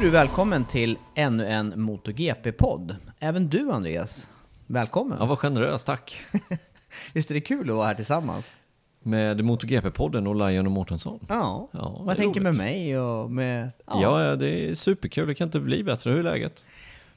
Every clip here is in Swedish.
du välkommen till ännu en MotoGP-podd. Även du Andreas, välkommen. Ja, vad generöst, tack. Visst är det kul att vara här tillsammans? Med MotoGP-podden och Lion och Mårtensson. Ja, Ja, vad är tänker med roligt. mig och med... Ja. ja, det är superkul. Det kan inte bli bättre. Hur är läget?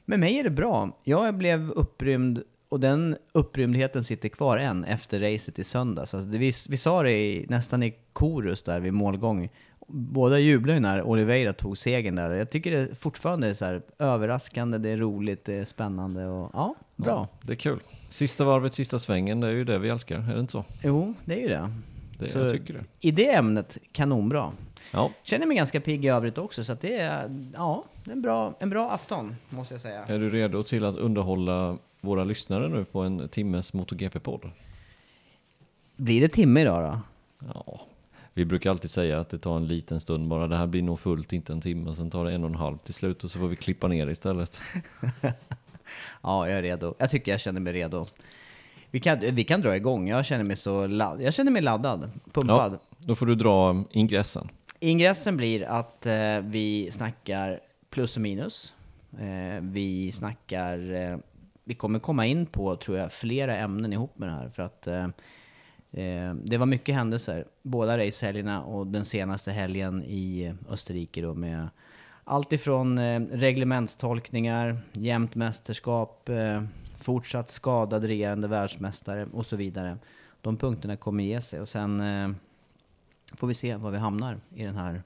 Med mig är det bra. Jag blev upprymd och den upprymdheten sitter kvar än efter racet i söndags. Alltså vi, vi sa det i, nästan i korus där vid målgång. Båda jublade ju när Oliveira tog segern där. Jag tycker det fortfarande är så här överraskande, det är roligt, det är spännande och ja, bra. Ja, det är kul. Sista varvet, sista svängen, det är ju det vi älskar. Är det inte så? Jo, det är ju det. Det, Så jag tycker det. I det ämnet, kanonbra. Ja. Känner mig ganska pigg i övrigt också, så det är, ja, en bra, en bra afton, måste jag säga. Är du redo till att underhålla våra lyssnare nu på en timmes MotoGP-podd? Blir det timme idag då? Ja. Vi brukar alltid säga att det tar en liten stund bara. Det här blir nog fullt, inte en timme. Sen tar det en och en halv till slut och så får vi klippa ner istället. Ja, jag är redo. Jag tycker jag känner mig redo. Vi kan, vi kan dra igång. Jag känner mig så ladd, Jag känner mig laddad, pumpad. Ja, då får du dra ingressen. Ingressen blir att eh, vi snackar plus och minus. Eh, vi snackar... Eh, vi kommer komma in på, tror jag, flera ämnen ihop med det här. För att eh, det var mycket händelser. Båda racehelgerna och den senaste helgen i Österrike då med allt ifrån eh, reglementstolkningar, jämnt mästerskap, eh, fortsatt skadad regerande världsmästare och så vidare. De punkterna kommer ge sig och sen eh, får vi se var vi hamnar i den här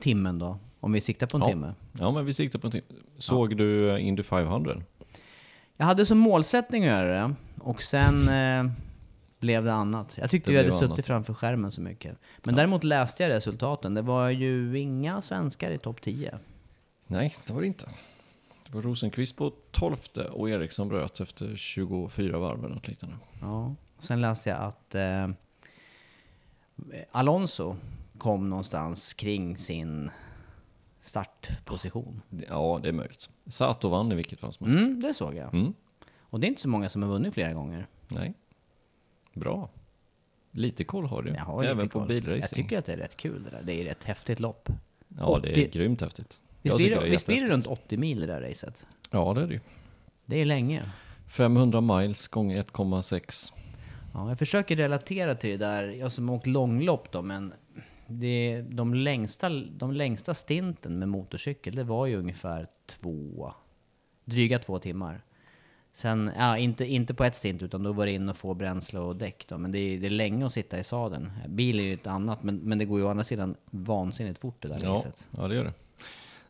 timmen då. Om vi siktar på en Ja. timme. Ja, men vi siktar på en timme. Såg du eh, Indy 500? Jag hade som målsättning att göra det och sen blev det annat. Jag tyckte jag hade suttit annat. framför skärmen så mycket. Men däremot läste jag resultaten. Det var ju inga svenskar i topp 10. Nej, det var det inte. Det var Rosenqvist på 12 och Eriksson bröt efter 24 varv eller något liknande. Ja. Sen läste jag att eh, Alonso kom någonstans kring sin startposition. Ja, det är möjligt. Sato vann i vilket fall som helst. Mm, det såg jag. Mm. Och det är inte så många som har vunnit flera gånger. Nej. Bra. Lite koll har du. Jag har Även på koll. bilracing. Jag tycker att det är rätt kul det där. Det är ett häftigt lopp. Ja, det är 80 grymt häftigt. Visst blir, det, visst blir det runt 80 mil det där racet? Ja, det är det ju. Det är länge. 500 miles gånger 1,6. Ja, jag försöker relatera till det där, jag som har åkt långlopp då, men det, de, längsta, de längsta stinten med motorcykel, det var ju ungefär två, dryga två timmar. Sen, ja, inte, inte på ett stint, utan då var det in och få bränsle och däck då, men det är, det är länge att sitta i sadeln. Bil är ju ett annat, men, men det går ju å andra sidan vansinnigt fort det där Ja, racet. ja, det gör det.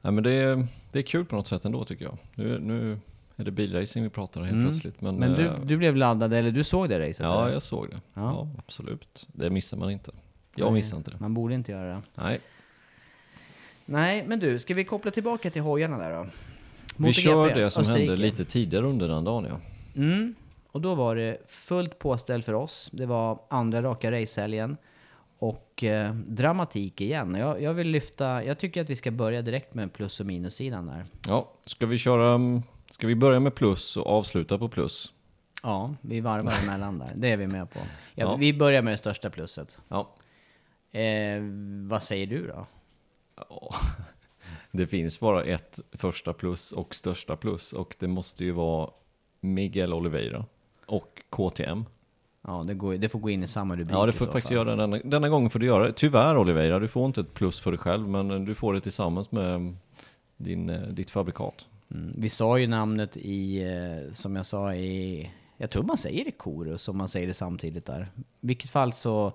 Nej, men det är, det är kul på något sätt ändå tycker jag. Nu, nu är det bilracing vi pratar om helt Mm. plötsligt. Men, Men du, eh, du blev laddad, eller du såg det racet? Ja, eller? jag såg det. Ja. Ja. absolut. Det missar man inte. Jag Nej, missar inte det. Man borde inte göra det. Nej. Nej, men du, ska vi koppla tillbaka till hojarna där då? Vi kör det som Österrike. hände lite tidigare under den dagen ja. Mm. Och Och då var det fullt påställ för oss. Det var andra raka racehelgen. Och eh, dramatik igen. Jag, jag vill lyfta, jag tycker att vi ska börja direkt med plus och minussidan där. Ja, ska vi köra... mm, Ska vi börja med plus och avsluta på plus? Ja, vi varvar emellan där. Det är vi med på. Ja, Ja. Vi börjar med det största plusset. Ja. Eh, vad säger du då? Ja, Det finns bara ett första plus och största plus och det måste ju vara Miguel Oliveira och KTM. Ja, det, går, det får gå in i samma rubrik Ja, det får faktiskt fall. göra denna, denna gången får du göra det. Tyvärr Oliveira, du får inte ett plus för dig själv men du får det tillsammans med din, eh, ditt fabrikat. Mm. Vi sa ju namnet i, eh, som jag sa i, jag tror man säger i korus om man säger det samtidigt där. I vilket fall så,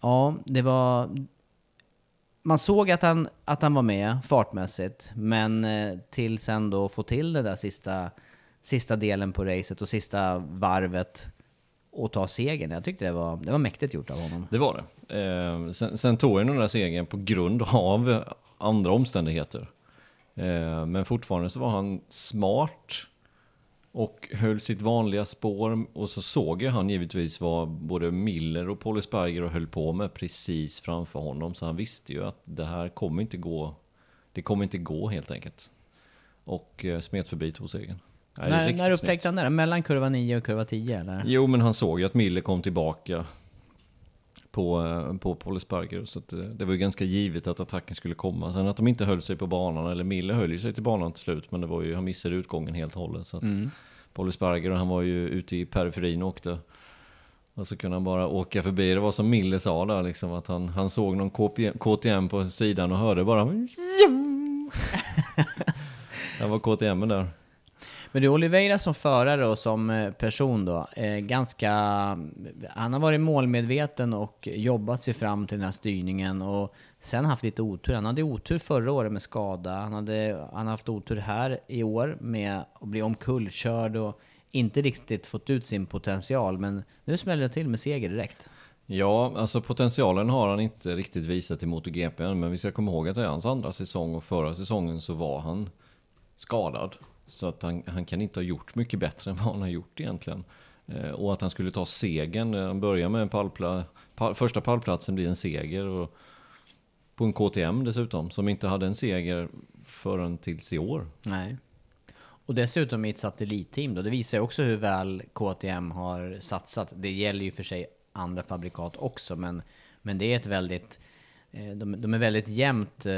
ja, det var, man såg att han, att han var med fartmässigt, men eh, till sen då få till det där sista, sista delen på racet och sista varvet och ta segern. Jag tyckte det var, det var mäktigt gjort av honom. Det var det. Eh, sen, sen tog han den där segern på grund av andra omständigheter. Eh, men fortfarande så var han smart och höll sitt vanliga spår. Och så såg ju han givetvis vad både Miller och Paul Sparger höll på med precis framför honom. Så han visste ju att det här kommer inte gå. Det kommer inte gå helt enkelt. Och eh, smet förbi tog segern. Nej, när när upptäckte han det? Mellan kurva 9 och kurva 10 eller? Jo, men han såg ju att Miller kom tillbaka på, eh, på Paul Esparger. Så eh, det var ju ganska givet att attacken skulle komma. Sen att de inte höll sig på banan, eller Miller höll ju sig till banan till slut, men det var ju, han missade utgången helt och hållet. Så att Paul Esparger, han var ju ute i periferin och åkte. Och så kunde han bara åka förbi. Det var som Miller sa där, liksom, att han, han såg någon KTM på sidan och hörde bara... Det var KTM där. Men du, Oliveira som förare och som eh, person då, eh, ganska... Han har varit målmedveten och jobbat sig fram till den här styrningen och sen haft lite otur. Han hade otur förra året med skada, han, hade, han har haft otur här i år med att bli omkullkörd och inte riktigt fått ut sin potential. Men nu smäller det till med seger direkt. Ja, alltså potentialen har han inte riktigt visat i MotoGP än, men vi ska komma ihåg att det är hans andra säsong och förra säsongen så var han skadad. Så att han, han kan inte ha gjort mycket bättre än vad han har gjort egentligen. Eh, och att han skulle ta segern, eh, han börjar med en pallpla, pall, första pallplatsen blir en seger. Och på en KTM dessutom, som inte hade en seger förrän tills i år. Nej. Och dessutom i ett satellitteam då. Det visar ju också hur väl KTM har satsat. Det gäller ju för sig andra fabrikat också, men, men det är ett väldigt eh, De, de är väldigt jämnt eh,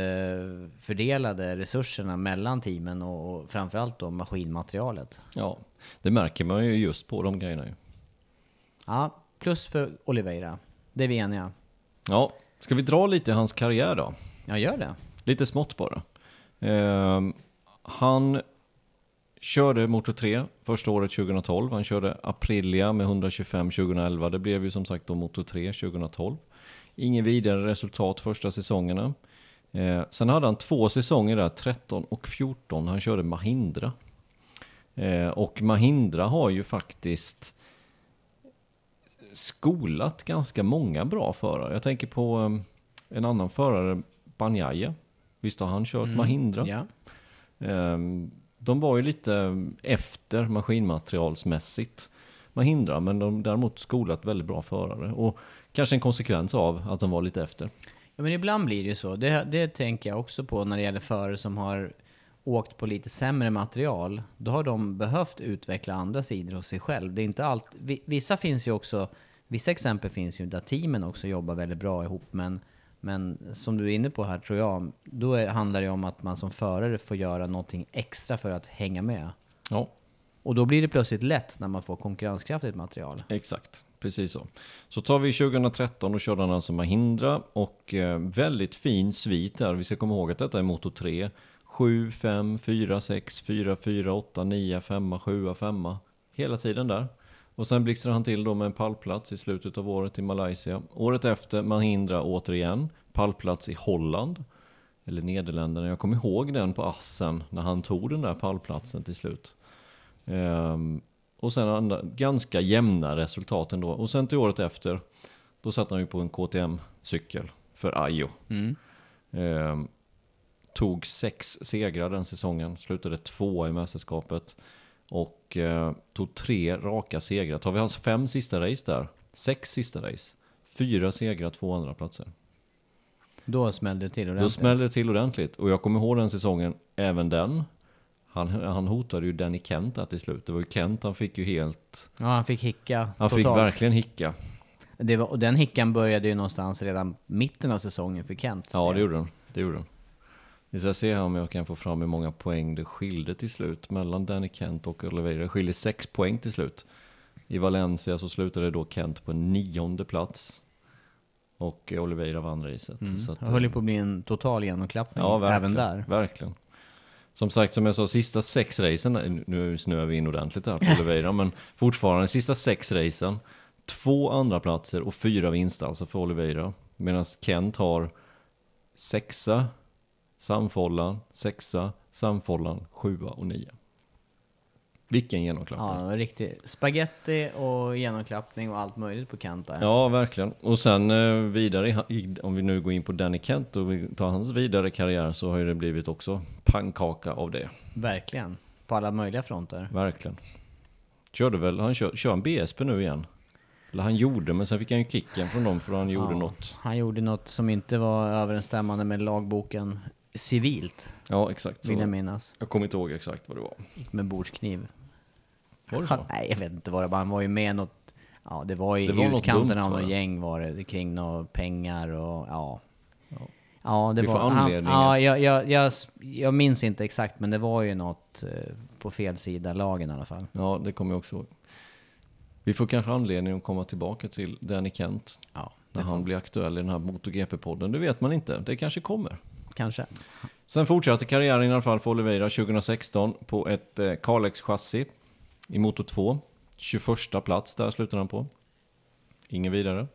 fördelade resurserna mellan teamen och, och framförallt då maskinmaterialet. Ja, det märker man ju just på de grejerna ju. Ja, plus för Oliveira. Det är vi eniga. Ja, ska vi dra lite i hans karriär då? Jag gör det. Lite smått bara. Ehm, han körde Motor 3 första året 2012. Han körde Aprilia med 125 2011. Det blev ju som sagt då Motor 3 2012. Ingen vidare resultat första säsongerna. Eh, sen hade han två säsonger där, 13 och 14. Han körde Mahindra. Eh, och Mahindra har ju faktiskt skolat ganska många bra förare. Jag tänker på eh, en annan förare, Banjaya. Visst har han kört Mahindra? Ja. Ehm, De var ju lite efter maskinmaterialsmässigt Mahindra, men de däremot skolat väldigt bra förare. Och kanske en konsekvens av att de var lite efter. Ja, men ibland blir det ju så. Det, det tänker jag också på när det gäller förare som har åkt på lite sämre material. Då har de behövt utveckla andra sidor hos sig själv. Det är inte allt. vi- Vissa finns ju också, vissa exempel finns ju där teamen också jobbar väldigt bra ihop. Men, men som du är inne på här tror jag, då är, handlar det om att man som förare får göra någonting extra för att hänga med. Ja, Och då blir det plötsligt lätt när man får konkurrenskraftigt material. exakt. Precis så. Så tar vi 2013 och kör den alltså Mahindra och eh, väldigt fin svit där. Vi ska komma ihåg att detta är Moto 3. 7, 5, 4, 6, 4, 4, 8, 9, 5, 7, 5. Hela tiden där. Och sen blixtrar han till då med en pallplats i slutet av året i Malaysia. Året efter Mahindra återigen. Pallplats i Holland. Eller Nederländerna. Jag kommer ihåg den på Assen när han tog den där pallplatsen till slut. Um, och sen andra, ganska jämna resultat ändå. Och sen till året efter, då satt han ju på en KTM-cykel för Ajo. Ehm, tog sex segrar den säsongen, slutade två i mästerskapet. Och eh, tog tre raka segrar. Tar vi hans fem sista race där, sex sista race, fyra segrar, två andra platser. Då smällde det till ordentligt. Då smällde det till ordentligt. Och jag kommer ihåg den säsongen, även den. Han, han hotade ju Danny Kent där till slut. Det var ju Kent, han fick ju helt... Ja, han fick hicka Han fick totalt. verkligen hicka. Det var, och den hickan började ju någonstans redan mitten av säsongen för Kent. Ja, det gjorde den. Det gjorde den. Vi ska se här om jag kan få fram hur många poäng det skilde till slut mellan Danny Kent och Oliveira. Det skiljer sex poäng till slut. I Valencia så slutade då Kent på nionde plats. Och Oliveira vann racet. Mm. Så att, det höll ju på att bli en total genomklappning ja, även där. Verkligen. Som sagt, som jag sa, sista sex racen, nu snöar vi in ordentligt här på Oliveira, men fortfarande sista sex racen, två andra platser och fyra vinster alltså för Oliveira. Medan Kent har sexa, Samfollan, sexa, Samfollan, sjua och nio. Vilken genomklappning. Ja, det var riktigt. Spaghetti och genomklappning och allt möjligt på Kent där. Ja, verkligen. Och sen eh, vidare, om vi nu går in på Danny Kent och vi tar hans vidare karriär så har ju det blivit också pannkaka av det. Verkligen. På alla möjliga fronter. Verkligen. Körde väl, han kör, kör en BSP nu igen? Eller han gjorde, men sen fick han ju kicken från dem för han gjorde Ja, något. Han gjorde något som inte var överensstämmande med lagboken civilt, Ja, exakt. vill jag minnas. Jag kommer inte ihåg exakt vad det var. Gick med bordskniv. Var det Han, så? nej, jag vet inte vad det var. Han var ju med något... Ja, det var i Det var utkanten av något gäng var det. Kring några pengar och ja. Ja, det Vi var... Han, ja, jag, jag, jag, jag minns inte exakt, men det var ju något eh, på fel sida lagen i alla fall. Ja, det kommer jag också ihåg. Vi får kanske anledning att komma tillbaka till Danny Kent Ja, när han blir aktuell i den här MotoGP-podden. Det vet man inte, det kanske kommer. kanske. Sen fortsatte karriären i alla fall för Oliveira 2016 på ett eh, Kalex-chassi i Moto 2. 21 plats där slutade han på. Ingen vidare.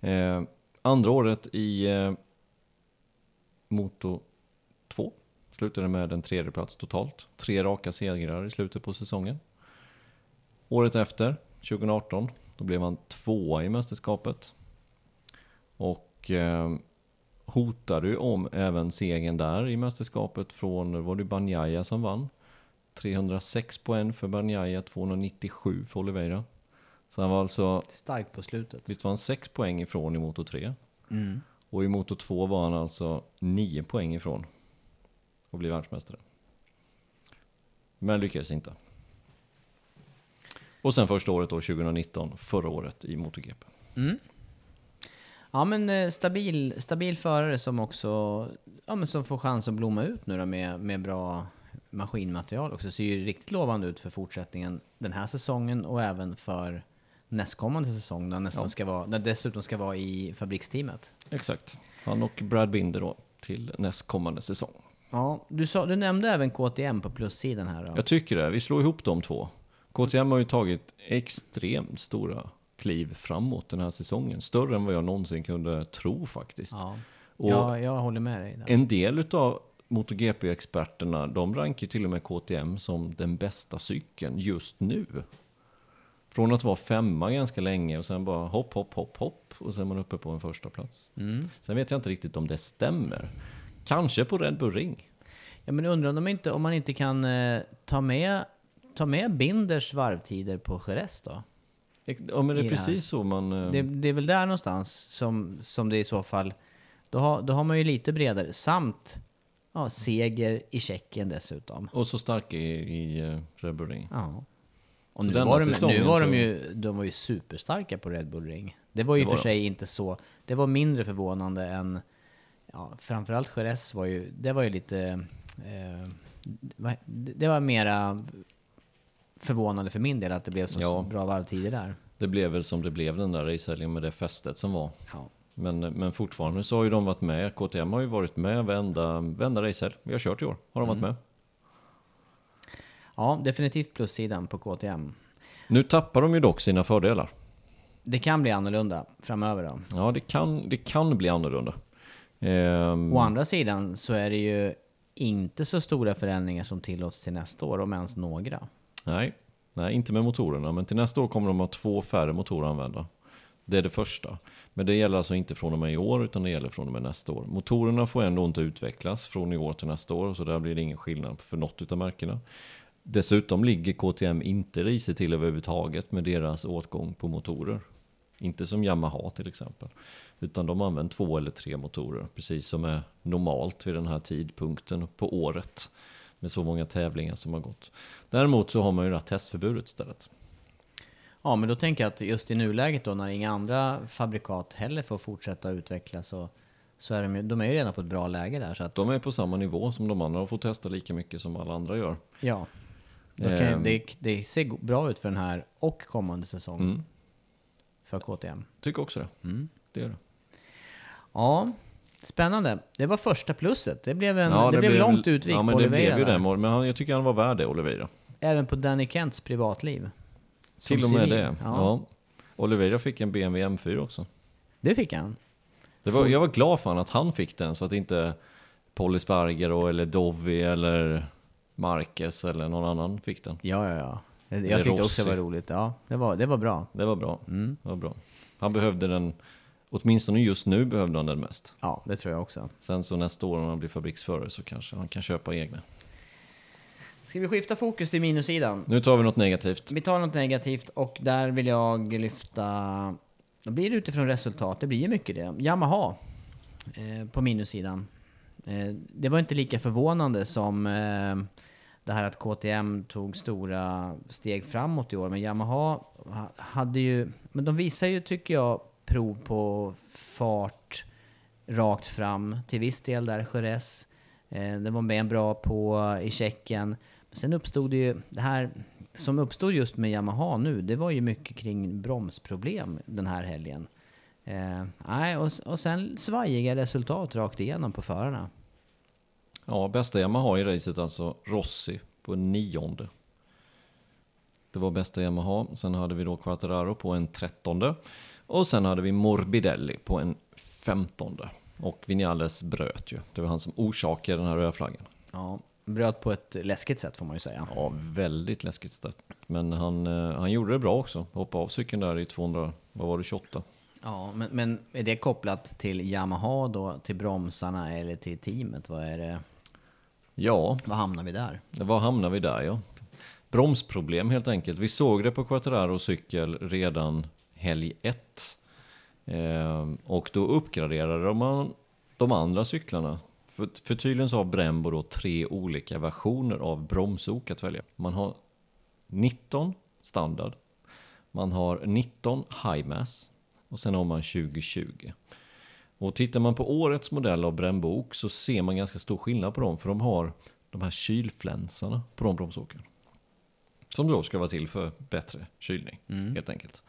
Eh, andra året i eh, Moto 2 slutade med en tredje plats totalt. Tre raka segrar i slutet på säsongen. Året efter, 2018, då blev han tvåa i mästerskapet. Och eh, hotade ju om även segern där i mästerskapet från, var det Banjaya som vann? 306 poäng för Banjaya, 297 för Oliveira. Så han var alltså, Starkt på slutet. visst var han 6 poäng ifrån i Moto 3? Mm. Och i Moto 2 var han alltså 9 poäng ifrån att bli världsmästare. Men lyckades inte. Och sen första året då, 2019, förra året i MotoGP. Mm. Ja men eh, stabil, stabil förare som också ja, men som får chans att blomma ut nu då med, med bra maskinmaterial också. Ser ju riktigt lovande ut för fortsättningen den här säsongen och även för nästkommande säsong när, nästan ska vara, när dessutom ska vara i fabriksteamet. Exakt. Han och Brad Binder då till nästkommande säsong. Ja, du, sa, du nämnde även KTM på plussidan här då. Jag tycker det. Vi slår ihop de två. KTM har ju tagit extremt stora kliv framåt den här säsongen. Större än vad jag någonsin kunde tro faktiskt. Ja, Och ja jag håller med dig. Där. en del utav MotoGP-experterna, de rankar till och med KTM som den bästa cykeln just nu. Från att vara femma ganska länge och sen bara hopp, hopp, hopp, hopp och sen är man uppe på en första plats. Mm. Sen vet jag inte riktigt om det stämmer. Kanske på Red Bull Ring. Ja men undrar om, de inte, om man inte kan eh, ta, med, ta med Binders varvtider på Jerez då? Ja, men det I är det precis så man... eh, Det, det är väl där någonstans som, som det i så fall... Då har, då har man ju lite bredare. Samt ja, seger i Tjeckien dessutom. Och så starka i, i eh, Red Bull Ring. Ja. Och nu var, de, nu var de ju, de var ju superstarka på Red Bull Ring. Det var ju Det för var de. sig inte så... Det var mindre förvånande än... Ja, framförallt Jerez var ju... Det var ju lite... Eh, det var mera förvånande för min del att det blev så Ja. bra varvtider där. Det blev väl som det blev den där racehelgen med det fästet som var. Ja. Men, men fortfarande så har ju de varit med. KTM har ju varit med varenda, varenda racehelg vi har kört i år. Har de varit med. ja, definitivt plussidan på KTM. Nu tappar de ju dock sina fördelar. Det kan bli annorlunda framöver då. Ja, det kan, det kan bli annorlunda. Ehm, Å andra sidan så är det ju inte så stora förändringar som tillåts till nästa år, om ens några. nej, nej, inte med motorerna. Men till nästa år kommer de ha två färre motorer använda. Det är det första. Men det gäller alltså inte från och med i år, utan det gäller från och med nästa år. Motorerna får ändå inte utvecklas från i år till nästa år, så där blir det ingen skillnad för något utav märkena. Dessutom ligger KTM inte risigt till överhuvudtaget med deras åtgång på motorer. Inte som Yamaha till exempel. Utan de använder två eller tre motorer, precis som är normalt vid den här tidpunkten på året. Med så många tävlingar som har gått. Däremot så har man ju det här testförbudet istället. Ja, men då tänker jag att just i nuläget då när inga andra fabrikat heller får fortsätta utvecklas så, så är de, de är ju redan på ett bra läge där. Så att, De är på samma nivå som de andra och får testa lika mycket som alla andra gör. ja, Ehm. det, det ser bra ut för den här och kommande säsong Mm. för KTM. Tycker också det. Mm. Det är det. Ja, spännande. Det var första plusset. Det blev, en, Ja, det blev långt utvik Ja, på men det Oliveira blev ju det. Men jag tycker han var värd det, Oliveira. Även på Danny Kents privatliv. Som Till och med civil. det. Ja, Ja. Oliveira fick en BMW M4 också. Det fick han. Det var, jag var glad för han att han fick den så att inte Polly Sparger eller Dovi eller Marquez eller någon annan fick den. Ja, ja, ja. Jag Eller tyckte också det Rossi. var roligt. Ja, det var, det var bra. Det var bra. Mm. Det var bra. Han behövde den, åtminstone just nu behövde han den mest. Ja, det tror jag också. Sen så nästa år när han blir fabriksförare så kanske han kan köpa egna. Ska vi skifta fokus till minussidan? Nu tar vi något negativt. Vi tar något negativt och där vill jag lyfta... Då blir det utifrån resultat, det blir ju mycket det. Yamaha eh, på minussidan. Eh, det var inte lika förvånande som eh, det här att KTM tog stora steg framåt i år. Men Yamaha ha- hade ju... Men de visar ju, tycker jag, prov på fart rakt fram. Till viss del där Jerez. Eh, det var med bra på i Tjeckien. Sen uppstod det ju det här som uppstod just med Yamaha nu. Det var ju mycket kring bromsproblem den här helgen. Eh, nej, och, och sen svajiga resultat rakt igenom på förarna. Ja, bästa Yamaha i racet alltså Rossi på nionde. Det var bästa Yamaha. Sen hade vi då Quattararo på en trettonde. Och sen hade vi Morbidelli på en femtonde. Och Vinales bröt ju. Det var han som orsakade den här röda flaggan. Ja, bröt på ett läskigt sätt får man ju säga. Ja, väldigt läskigt stött. Men han, eh, han gjorde det bra också. Hoppade av cykeln där i 200, vad var det, 28? Ja, men, men är det kopplat till Yamaha då, till bromsarna eller till teamet? Vad är det? Ja, Vad hamnar vi där? Var hamnar vi där ja? Bromsproblem helt enkelt. Vi såg det på Quattararo cykel redan helg 1. Eh, och då uppgraderade man de andra cyklarna. För, för tydligen så har Brembo då tre olika versioner av bromsok att välja. Man har 19 standard, man har 19 high mass och sen har man 2020. Och tittar man på årets modell av Brembo så ser man ganska stor skillnad på dem. För de har de här kylflänsarna på de bromsåken. Som då ska vara till för bättre kylning, helt enkelt.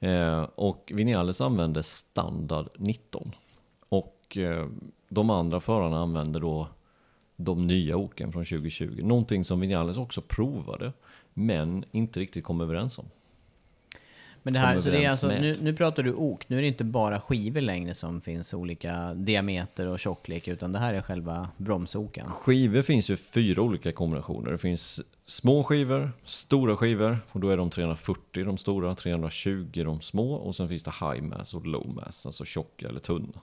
Eh, och Vinales använder standard 19. Och eh, de andra förarna använder då de nya oken från 2020. Någonting som Vinales också provade, men inte riktigt kom överens om. Men det här, så det är alltså, nu, nu pratar du ok, nu är det inte bara skivor längre som finns olika diameter och tjocklek, utan det här är själva bromsoken. Skivor finns ju fyra olika kombinationer. Det finns små skivor, stora skivor, och då är de 340 de stora, 320 de små, och sen finns det high mass och low mass, alltså tjocka eller tunna.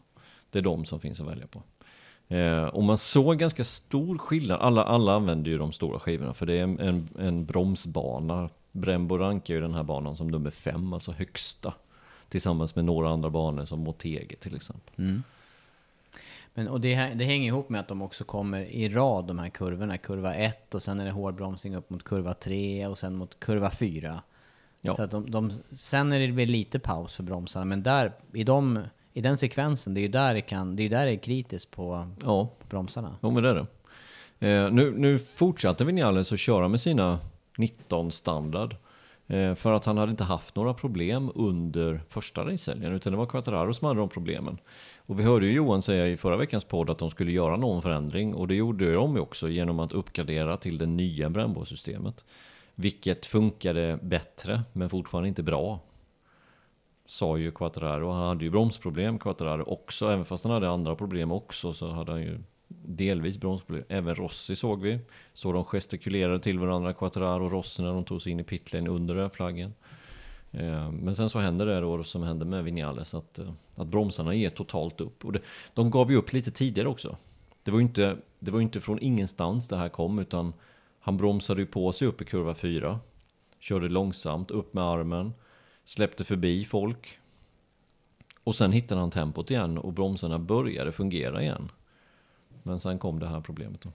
Det är de som finns att välja på. Eh, och man såg ganska stor skillnad, alla, alla använder ju de stora skivorna, för det är en, en, en bromsbana. Brembo rankar ju den här banan som nummer fem, alltså högsta. Tillsammans med några andra banor som Motegi till exempel. Men, och det, här- det hänger ihop med att de också kommer i rad, de här kurvorna. Kurva 1 och sen är det hård bromsning upp mot kurva 3 och sen mot kurva 4. Ja. Så att de, de, sen är det lite paus för bromsarna, men där, i, de, i den sekvensen, det är ju där det, kan, det, är där det är kritiskt på, Ja, på bromsarna. Jo men det är det. Eh, nu, nu fortsatte Vinales att köra med sina 19 standard. Eh, för att han hade inte haft några problem under första racehelgen. Utan det var Quattararo som hade de problemen. Och vi hörde ju Johan säga i förra veckans podd att de skulle göra någon förändring. Och det gjorde de ju också genom att uppgradera till det nya Brembo-systemet. Vilket funkade bättre men fortfarande inte bra. Sa ju Quattararo. Han hade ju bromsproblem Quattararo också. Även fast han hade andra problem också så hade han ju delvis bromsproblem. Även Rossi såg vi. Så de gestikulerade till varandra, Quattararo och Rossi när de tog sig in i pitlane under den flaggen. Eh, men sen så hände det då som hände med Vinales att, eh, att bromsarna ger totalt upp. Och det, de gav ju upp lite tidigare också. Det var ju inte, det var ju inte från ingenstans det här kom utan Han bromsade ju på sig upp i kurva 4. Körde långsamt, upp med armen. Släppte förbi folk. Och sen hittade han tempot igen och bromsarna började fungera igen. Men sen kom det här problemet då.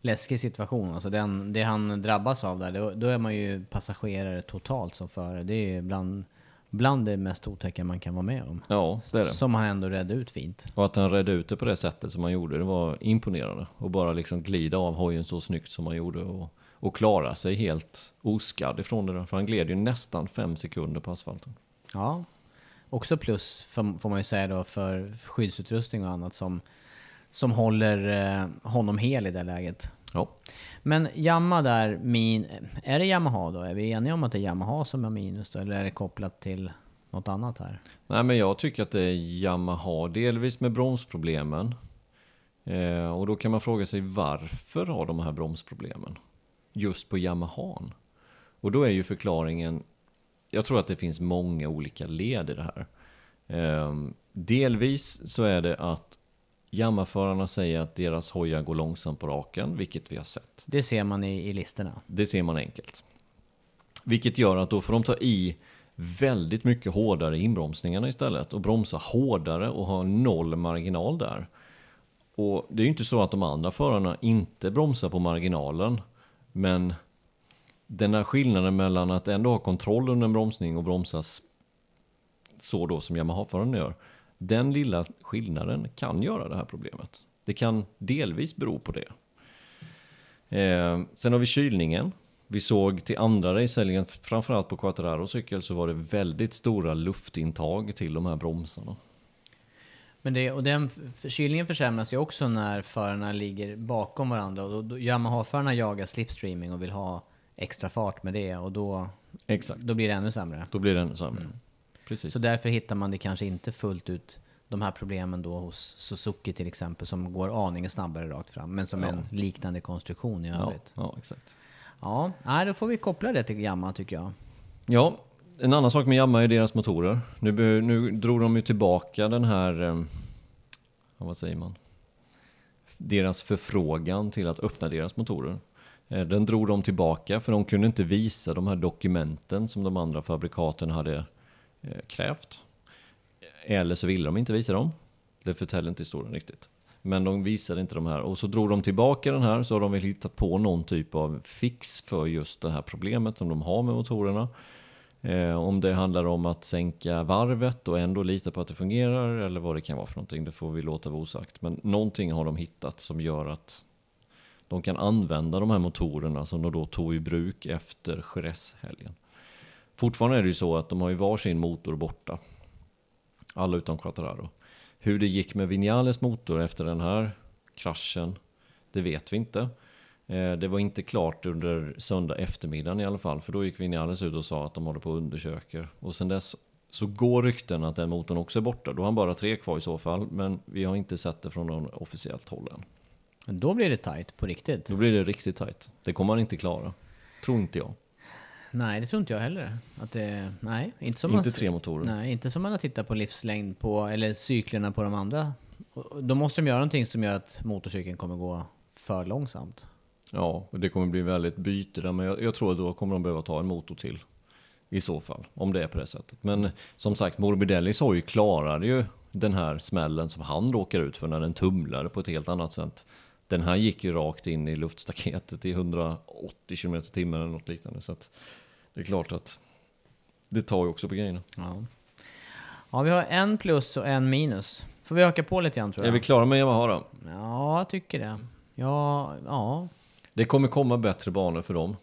Läskig situation. Alltså den, det han drabbas av där, då, då är man ju passagerare totalt som förare. Det är bland, bland det mest otäcka man kan vara med om. Ja, det är det. Som han ändå redde ut fint. Och att han redde ut det på det sättet som han gjorde, det var imponerande. Och bara liksom glida av hojen så snyggt som han gjorde. Och, och klara sig helt oskadd ifrån det där. För han gled ju nästan fem sekunder på asfalten. Ja. Också plus, för, får man ju säga då, för skyddsutrustning och annat som, som håller eh, honom hel i det läget. Ja. Men Yamaha där, min, är det Yamaha då? Är vi eniga om att det är Yamaha som är minus då? Eller är det kopplat till något annat här? Nej men jag tycker att det är Yamaha, delvis med bromsproblemen. Eh, och då kan man fråga sig varför har de här bromsproblemen? Just på Yamahan. Och då är ju förklaringen, jag tror att det finns många olika led i det här. Eh, delvis så är det att Yamaha-förarna säger att deras hojar går långsamt på raken, vilket vi har sett. Det ser man i, i listorna. Det ser man enkelt. Vilket gör att då får de ta i väldigt mycket hårdare inbromsningarna istället och bromsa hårdare och ha noll marginal där. Och det är ju inte så att de andra förarna inte bromsar på marginalen. Men den här skillnaden mellan att ändå ha kontroll under en bromsning och bromsas så då som Yamaha-föraren gör. Den lilla skillnaden kan göra det här problemet. Det kan delvis bero på det. Eh, sen har vi kylningen. Vi såg till andra racehelgen, framförallt på Quattararo cykel, så var det väldigt stora luftintag till de här bromsarna. Men det, och den kylningen försämras ju också när förarna ligger bakom varandra. Och då, då Yamaha-förarna jagar slipstreaming och vill ha extra fart med det. Och då, Exakt. då blir det ännu sämre. Då blir det ännu sämre. Precis. Så därför hittar man det kanske inte fullt ut de här problemen då hos Suzuki till exempel som går aningen snabbare rakt fram men som Ja. en liknande konstruktion i ja, övrigt. ja, exakt. Ja, nej, då får vi koppla det till Yamaha tycker jag. Ja, en annan sak med Yamaha är deras motorer. Nu, nu drog de ju tillbaka den här, eh, vad säger man? Deras förfrågan till att öppna deras motorer. Eh, Den drog de tillbaka för de kunde inte visa de här dokumenten som de andra fabrikaten hade eh, krävt. Eller så ville de inte visa dem. Det förtäller inte historien riktigt. Men de visade inte de här. Och så drog de tillbaka den här så har de väl hittat på någon typ av fix för just det här problemet som de har med motorerna. Eh, om det handlar om att sänka varvet och ändå lita på att det fungerar eller vad det kan vara för någonting, det får vi låta vara osagt. Men någonting har de hittat som gör att de kan använda de här motorerna som de då tog i bruk efter Jerez-helgen. Fortfarande är det ju så att de har ju varsin motor borta. Alla utom Quattararo. Hur det gick med Vinales motor efter den här kraschen, det vet vi inte. Eh, Det var inte klart under söndag eftermiddagen i alla fall, för då gick Vinales ut och sa att de håller på och undersöker. Och sen dess så går rykten att den motorn också är borta. Då har han bara tre kvar i så fall, men vi har inte sett det från någon officiellt håll än. Då blir det tight på riktigt. Då blir det riktigt tajt. Det kommer han inte klara. Tror inte jag. Nej, det tror inte jag heller. Att det, nej, inte som Inte man, tre motorer. Nej, inte som man har tittat på livslängd på, eller cyklerna på de andra. Då måste de göra någonting som gör att motorcykeln kommer gå för långsamt. Ja, och det kommer bli väldigt byte där, men jag, jag tror att då kommer de behöva ta en motor till. I så fall, om det är på det sättet. Men som sagt, Morbidellis har ju klarade ju den här smällen som han råkar ut för när den tumlade på ett helt annat sätt. Den här gick ju rakt in i luftstaketet i 180 km h eller något liknande. Så att det är klart att det tar ju också på grejerna. Ja. ja, vi har en plus och en minus. Får vi öka på lite grann tror Är jag? vi klara med Yamaha då? Ja, jag tycker det. Ja, ja. Det kommer komma bättre banor för dem.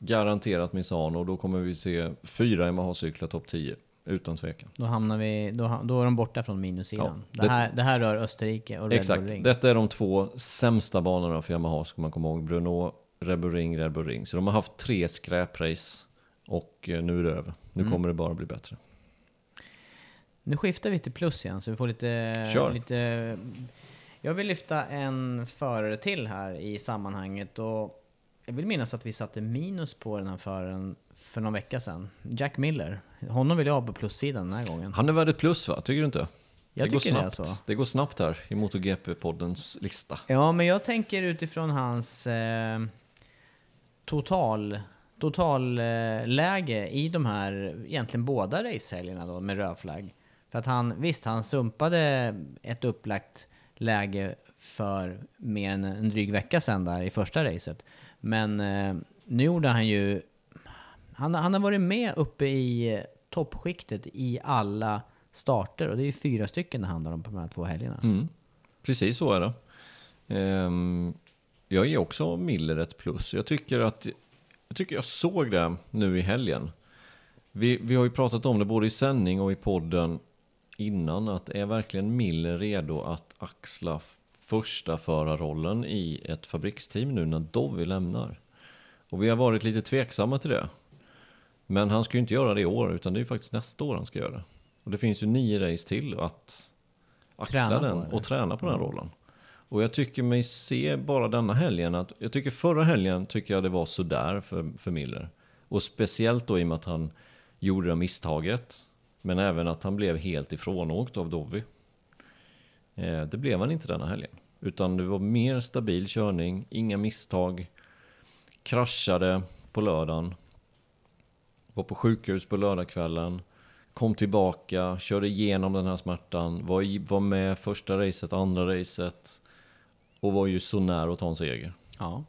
Garanterat Misano och då kommer vi se fyra Yamaha-cyklar topp 10. Utan tvekan. Då hamnar vi, då, då är de borta från minussidan. Ja, det, det- här, det här rör Österrike och Red Exakt. Bull Ring. Detta är de två sämsta banorna för Yamaha, ska man komma ihåg. Bruno, Red Bull Ring, Red Bull Ring. Så de har haft tre skräprace och eh, nu är det över. Nu Mm. kommer det bara bli bättre. Nu skiftar vi till plus igen så vi får lite... Kör. lite jag vill lyfta en förare till här i sammanhanget och jag vill minnas att vi satte minus på den här föraren för någon vecka sedan. Jack Miller. Honom vill jag ha på plussidan den här gången. Han är värd ett plus va? Tycker du inte? Jag det går tycker det är snabbt. så. Det går snabbt här i MotoGP-poddens lista. Ja, men jag tänker utifrån hans... Eh, total, total eh, i de här, egentligen båda racehelgerna då med röd flagg. För att han, visst han sumpade ett upplagt läge för mer än en dryg vecka sedan där i första racet. Men eh, nu gjorde han ju, han, han har varit med uppe i toppskiktet i alla starter och det är ju fyra stycken det handlar om på de här två helgerna. Mm. Precis så är det. Ehm, jag ger också Miller ett plus. Jag tycker att jag, tycker jag såg det nu i helgen. Vi, vi har ju pratat om det både i sändning och i podden innan att är verkligen Miller redo att axla första förarrollen i ett fabriksteam nu när Dovi lämnar? Och vi har varit lite tveksamma till det. Men han ska ju inte göra det i år utan det är ju faktiskt nästa år han ska göra det. Och det finns ju nio race till att axla Träna den och träna på den rollen. Och jag tycker mig se bara denna helgen att, jag tycker förra helgen tycker jag det var sådär för, för Miller. Och speciellt då i och med att han gjorde det misstaget. Men även att han blev helt ifrånåkt av Dovi. Eh, det blev han inte denna helgen. Utan det var mer stabil körning, inga misstag. Kraschade på lördagen. Var på sjukhus på lördagskvällen. Kom tillbaka, körde igenom den här smärtan. Var, i, var med första racet, andra racet. Och var ju så nära att ta en seger. Ja.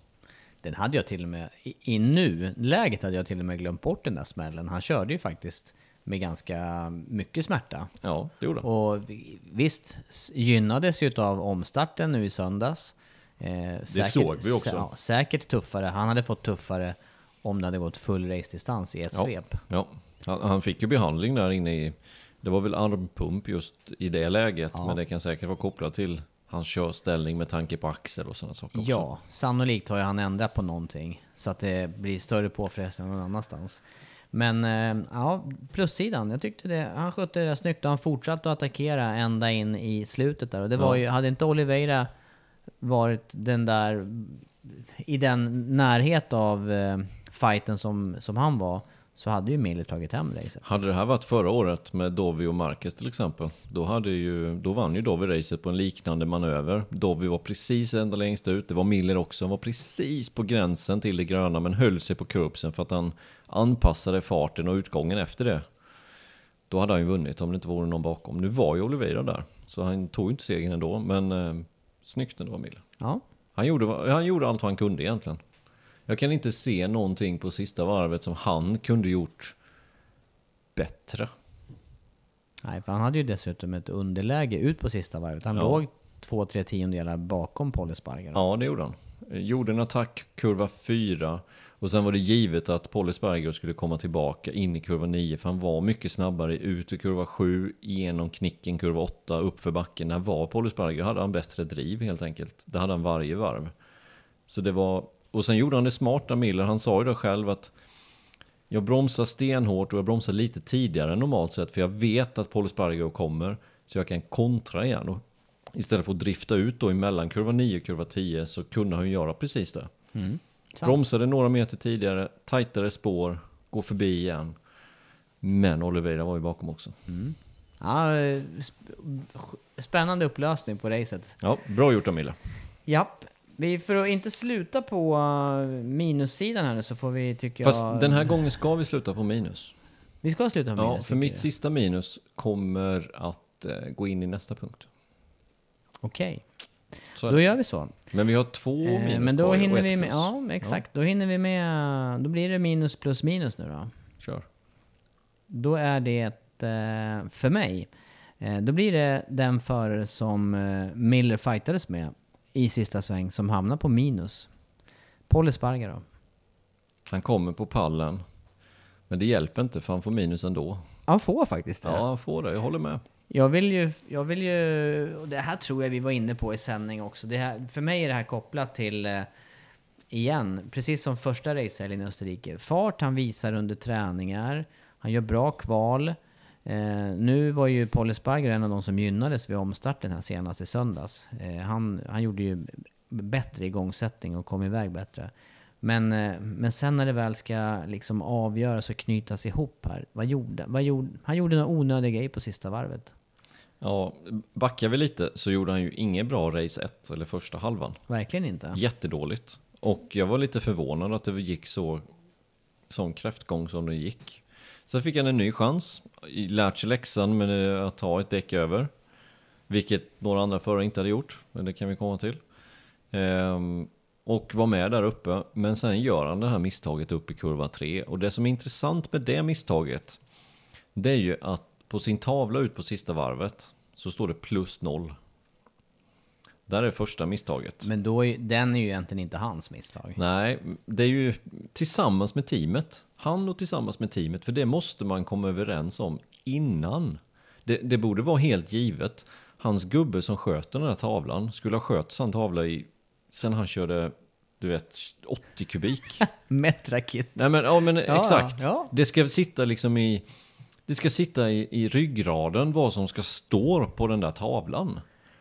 Den hade jag till och med, i, i nuläget hade jag till och med glömt bort den där smällen. Han körde ju faktiskt med ganska mycket smärta. Ja, det gjorde. Och vi- visst, gynnades ju av omstarten nu i söndags. Eh, säkert, såg vi också. Ja, säkert tuffare. Han hade fått tuffare om det hade gått full race-distans i ett Ja. svep. Ja, han, han fick ju behandling där inne i... Det var väl armpump just i det läget. Ja. Men det kan säkert vara kopplat till hans körställning med tanke på axel och sådana saker också. Ja, sannolikt har ju han ändrat på någonting. Så att det blir större påfrestning någon annanstans. Men eh, ja, plussidan. Jag tyckte det, han skötte det snyggt och han fortsatte att attackera ända in i slutet där. Och det var Ja. ju, hade inte Oliveira varit den där, i den närhet av eh, fighten som, som han var, så hade ju Miller tagit hem racet. Hade det här varit förra året med Dovi och Marquez till exempel, då, hade ju, då vann ju Dovi racet på en liknande manöver. Dovi var precis ända längst ut, det var Miller också, han var precis på gränsen till det gröna men höll sig på kurbsen för att han anpassade farten och utgången efter det. Då hade han ju vunnit om det inte vore någon bakom. Nu var ju Oliveira där, så han tog ju inte segern ändå, men eh, snyggt ändå Miller. Ja, Han gjorde, han gjorde allt vad han kunde egentligen. Jag kan inte se någonting på sista varvet som han kunde gjort bättre. nej, för han hade ju dessutom ett underläge ut på sista varvet. Han Ja. låg två, tre tiondelar bakom Paul Espargaro. Ja, det gjorde han. Gjorde en attack, kurva 4. Och sen var det givet att Paul skulle komma tillbaka in i kurva 9. För han var mycket snabbare ut i kurva 7, genom knicken kurva 8, uppför backen. När var Paul hade han bättre driv helt enkelt. Det hade han varje varv. Så det var... Och sen gjorde han det smarta Miller. Han sa ju det själv att jag bromsar stenhårt och jag bromsar lite tidigare än normalt sett. För jag vet att Paul kommer. Så jag kan kontra igen. Och istället för att drifta ut då emellan kurva 9 och kurva 10 så kunde han ju göra precis det. Mm. Sant. Bromsade några meter tidigare, tajtare spår, gå förbi igen. Men Oliveira var ju bakom också. Ja, eh, sp- spännande upplösning på racet. Ja, bra gjort Amila. Japp. Vi, för att inte sluta på eh, minussidan här så får vi, tycker Fast jag... den här gången ska vi sluta på minus. Vi ska sluta på minus, Ja, för mitt jag. sista minus kommer att eh, gå in i nästa punkt. Okej, Så då gör vi så. Men vi har två minus Eh, men då hinner vi med... plus. Ja, exakt. Då hinner vi med... Då blir det minus plus minus nu då. Kör. Då är det, eh, för mig, eh, då blir det den förare som eh, Miller fightades med i sista sväng som hamnar på minus. Paul Espargaro. Han kommer på pallen. Men det hjälper inte för han får minus ändå. Han får faktiskt det. Ja, han får det. Jag håller med. Jag vill ju, jag vill ju, och det här tror jag vi var inne på i sändning också. Det här, för mig är det här kopplat till, eh, igen, precis som första racehelgen i Österrike. Fart han visar under träningar, han gör bra kval. Eh, nu var ju Paul Sparger en av de som gynnades vid omstarten här senast i söndags. Eh, han, han gjorde ju bättre igångsättning och kom iväg bättre. Men, eh, men sen när det väl ska liksom avgöras och knytas ihop här, vad gjorde, vad gjorde han? gjorde några onödiga grejer på sista varvet. Ja, backar vi lite så gjorde han ju inget bra race 1 eller första halvan. Verkligen inte. Jättedåligt. Och jag var lite förvånad att det gick så, sån kräftgång som det gick. Sen fick han en ny chans, i- lärt sig läxan med att ta ett däck över. Vilket några andra förare inte hade gjort, men det kan vi komma till. Ehm, och var med där uppe, men sen gör han det här misstaget upp i kurva 3. Och det som är intressant med det misstaget, det är ju att på sin tavla ut på sista varvet så står det plus noll. Där är första misstaget. Men då är, den är ju egentligen inte hans misstag. Nej, det är ju tillsammans med teamet. Han och tillsammans med teamet, för det måste man komma överens om innan. Det, det borde vara helt givet. Hans gubbe som sköter den här tavlan skulle ha skött sån tavla i, sen han körde, du vet, 80 kubik. Metrakit. Nej men, ja, men Ja, exakt. ja. Det ska sitta liksom i, det ska sitta i, i ryggraden vad som ska stå på den där tavlan.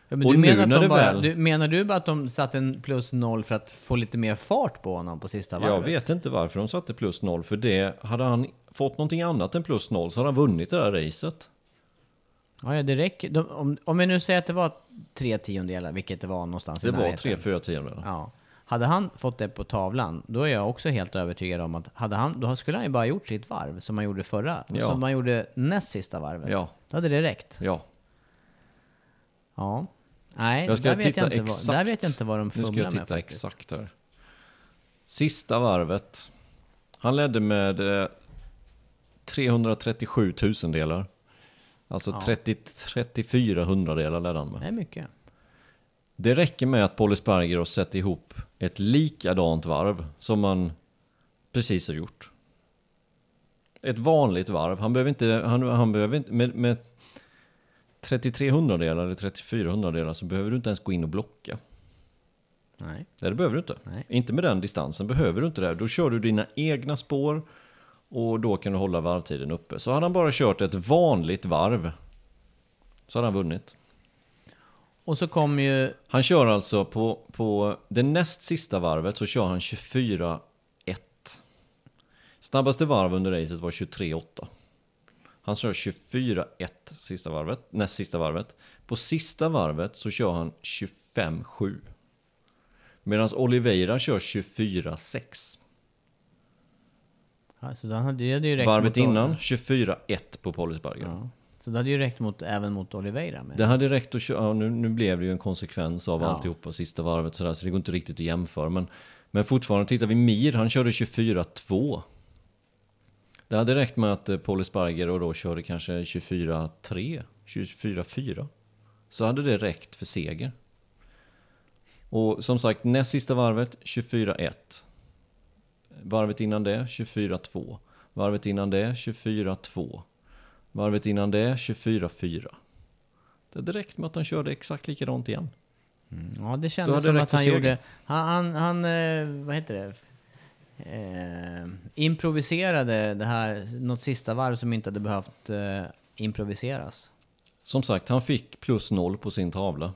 Ja, men Och du, menar att de bara, väl- du, menar du bara att de satte en plus noll för att få lite mer fart på honom på sista varvet? Jag vet inte varför de satte plus noll, för det, hade han fått någonting annat än plus noll så hade han vunnit det där racet. Ja, ja, det räcker. De, om, om vi nu säger att det var tre tiondelar, vilket det var någonstans Det i var tre, fyra tiondelar. Ja. Hade han fått det på tavlan, då är jag också helt övertygad om att hade han, då skulle han ju bara gjort sitt varv som han gjorde förra, Ja. som han gjorde näst sista varvet. Ja. Då hade det räckt. Ja, Ja. Nej, där, vet jag inte exakt. vad, där vet jag inte vad de Nu ska fumlar jag med titta exakt här. Sista varvet. Han ledde med eh, 337 tusendelar. Alltså Ja. 30, 34 hundradelar ledde han med. Det är mycket. Det räcker med att Paul sett ihop ett likadant varv som man precis har gjort. Ett vanligt varv. Han behöver inte, han, han behöver inte med, med 33 hundradelar eller 34 hundradelar så behöver du inte ens gå in och blocka. Nej. Nej, det behöver du inte. Nej. Inte med den distansen behöver du inte det. Då kör du dina egna spår och då kan du hålla varvtiden uppe. Så hade han bara kört ett vanligt varv så hade han vunnit. Och så kom ju... Han kör alltså på, på det näst sista varvet så kör han 24-1. Snabbaste varv under racet var 23-8. Han kör 24-1 sista varvet, näst sista varvet. På sista varvet så kör han 25-7. Medan Oliveira kör 24-6. Ja, så det hade, ju räckt Varvet innan 24-1 på Polisberger. Ja. Så det hade ju räckt mot, även mot Oliveira med. Det hade räckt att köra, ja, nu, nu blev det ju en konsekvens av Ja. alltihopa sista varvet sådär, så det går inte riktigt att jämföra. Men, men fortfarande, tittar vi Mir, han körde 24-2. Det hade räckt med att eh, Paul Esparger och då körde kanske 24-3, 24-4. Så hade det räckt för seger. Och som sagt, näst sista varvet 24-1. Varvet innan det 24-2. Varvet innan det 24-2. Varvet innan det 24-4. Det hade räckt med att han körde exakt likadant igen. Ja, det kändes som att han seger. gjorde... Han, han, han eh, vad heter det? Eh, improviserade det här, något sista varv som inte hade behövt eh, improviseras. Som sagt, han fick plus noll på sin tavla.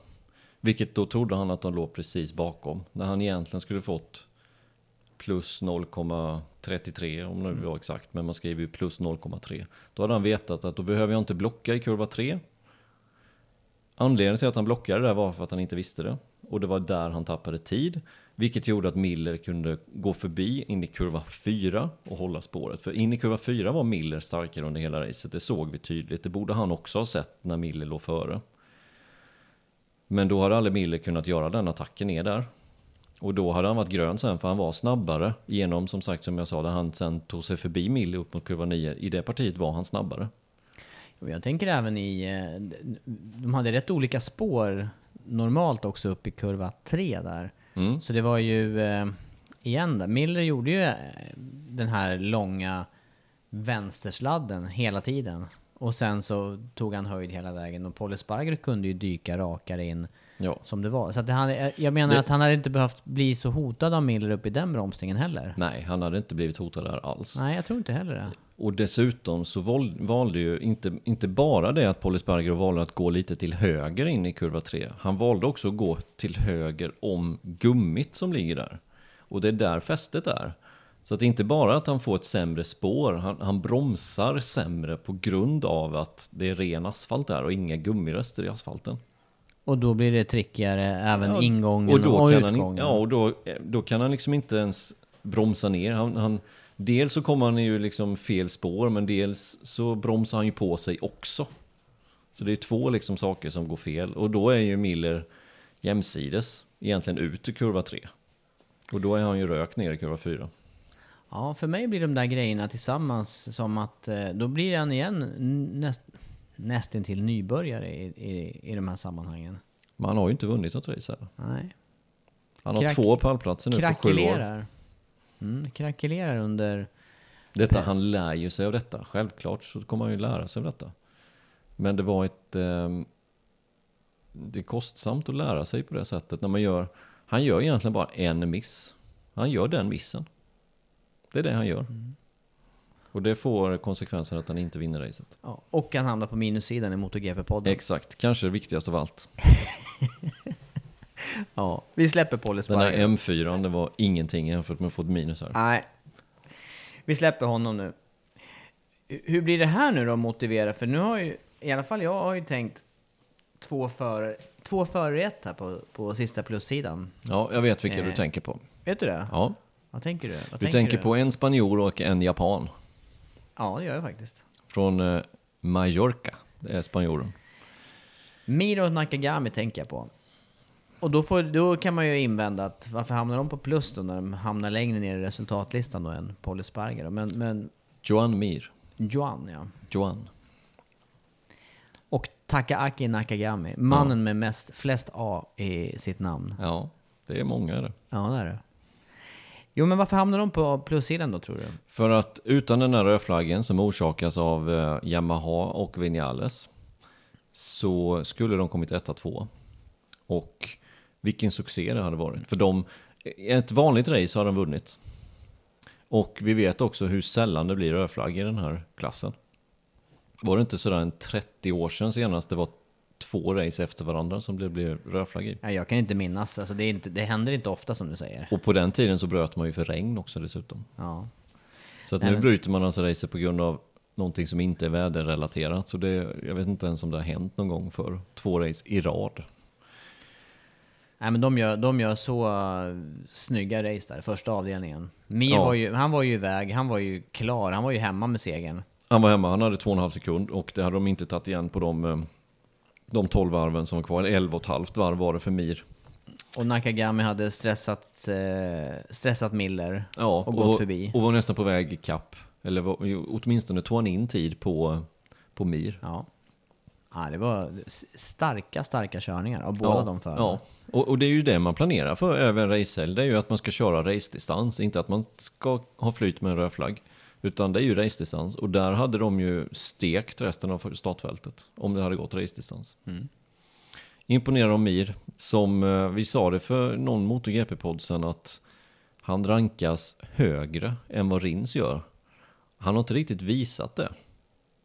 Vilket då trodde han att de låg precis bakom. När han egentligen skulle fått plus 0,33 om det var exakt. Men man skriver ju plus 0,3. Då hade han vetat att då behöver jag inte blocka i kurva 3. Anledningen till att han blockade där var för att han inte visste det. Och det var där han tappade tid. Vilket gjorde att Miller kunde gå förbi in i kurva 4 och hålla spåret. För in i kurva 4 var Miller starkare under hela racet. Det såg vi tydligt. Det borde han också ha sett när Miller låg före. Men då hade aldrig Miller kunnat göra den attacken ner där. Och då hade han varit grön sen för han var snabbare. Genom som sagt som jag sa, där han sen tog sig förbi Miller upp mot kurva 9. I det partiet var han snabbare. Jag tänker även i... eh, De hade rätt olika spår normalt också upp i kurva 3 där. Mm. Så det var ju... eh, Igen där, Miller gjorde ju eh, den här långa vänstersladden hela tiden. Och sen så tog han höjd hela vägen och Paul Esparger kunde ju dyka rakare in Ja. som det var. Så att han, jag menar Det- att han hade inte behövt bli så hotad av Miller upp i den bromsningen heller. Nej, han hade inte blivit hotad där alls. Nej, jag tror inte heller det. Och dessutom så val, valde ju inte, inte bara det att Paul Esparger valde att gå lite till höger in i kurva 3. Han valde också att gå till höger om gummit som ligger där. Och det är där fästet är. Så att det är inte bara att han får ett sämre spår, han, han bromsar sämre på grund av att det är ren asfalt där och inga gummirester i asfalten. Och då blir det trickigare även Ja, ingången och då och kan han, utgången. in- ja, och då, då kan han liksom inte ens bromsa ner. Han, han, dels så kommer han ju liksom fel spår, men dels så bromsar han ju på sig också. Så det är två liksom saker som går fel. Och då är ju Miller jämsides, egentligen ut i kurva 3. Och då är han ju rökt ner i kurva 4. Ja, för mig blir de där grejerna tillsammans som att eh, då blir han igen näst, nästintill nybörjare i, i, i de här sammanhangen. Men han har ju inte vunnit något race här. Nej. Han har Krack- två pallplatser nu på sju år. Mm, krackelerar under... Detta, press. han lär ju sig av detta. Självklart så kommer han ju lära sig av detta. Men det var ett... ehm, det är kostsamt att lära sig på det sättet. När man gör, han gör egentligen bara en miss. Han gör den missen. Det är det han gör. Och det får konsekvensen att han inte vinner racet. Ja, och han hamnar på minussidan i MotoGP-podden. Exakt, kanske det viktigaste av allt. Ja, vi släpper Paul Den här Espargaro. M4, det var ingenting jämfört med att få ett minus här. Nej. Vi släpper honom nu. Hur blir det här nu då att motivera? För nu har ju, i alla fall jag har ju tänkt två före, två före ett här på, på sista plussidan. Ja, jag vet vilka du Eh. tänker på. Vet du det? Ja, Vad tänker du? Vad du tänker på en spanjor och en japan. Ja, det gör jag faktiskt. Från eh, Mallorca, det är spanjoren. Miro Nakagami tänker jag på. Och då, får, då kan man ju invända att varför hamnar de på plus då när de hamnar längre ner i resultatlistan då än Paul Espargaro? Men, men Joan Mir. Joan ja. Joan. Och Takaaki Nakagami, mannen med mest, flest A i sitt namn. Ja, det är många det. Ja, det är det. Jo, men varför hamnar de på plussidan då tror du? För att utan den här rödflaggen som orsakas av eh, Yamaha och Vinales så skulle de kommit etta, två. Och vilken succé det hade varit. För de, i ett vanligt race har de vunnit. Och vi vet också hur sällan det blir rödflagg i den här klassen. Var det inte sådär en 30 år sedan senast det var två race efter varandra som det blev rödflagg i? Nej, jag kan inte minnas. Alltså, det, inte, det händer inte ofta som du säger. Och på den tiden så bröt man ju för regn också dessutom. Ja. Så att Nej, nu men- bryter man alltså racet på grund av någonting som inte är väderrelaterat. Så det, jag vet inte ens om det har hänt någon gång för två race i rad. Nej, men de gör, de gör så uh, snygga race där, första avdelningen. Mir Ja. var ju, han var ju iväg, han var ju klar, han var ju hemma med segern. Han var hemma, han hade två och en halv sekund och det hade de inte tagit igen på de, eh, de 12 varven som var kvar. Eller 11 och ett halvt varv var det för Mir. Och Nakagami hade stressat, eh, stressat Miller Ja, och gått var, förbi. Och var nästan på väg i kapp. Eller var, åtminstone tog han in tid på, på Mir. Ja. ja, det var starka, starka körningar av båda ja, de förarna. Ja, och, och det är ju det man planerar för över en racehelg. Det är ju att man ska köra racedistans, inte att man ska ha flyt med en röd flagg. Utan det är ju racedistans och där hade de ju stekt resten av startfältet om det hade gått racedistans. Imponerar om Mir, som eh, vi sa det för någon MotoGP-podd sen att han rankas högre än vad Rins gör. Han har inte riktigt visat det.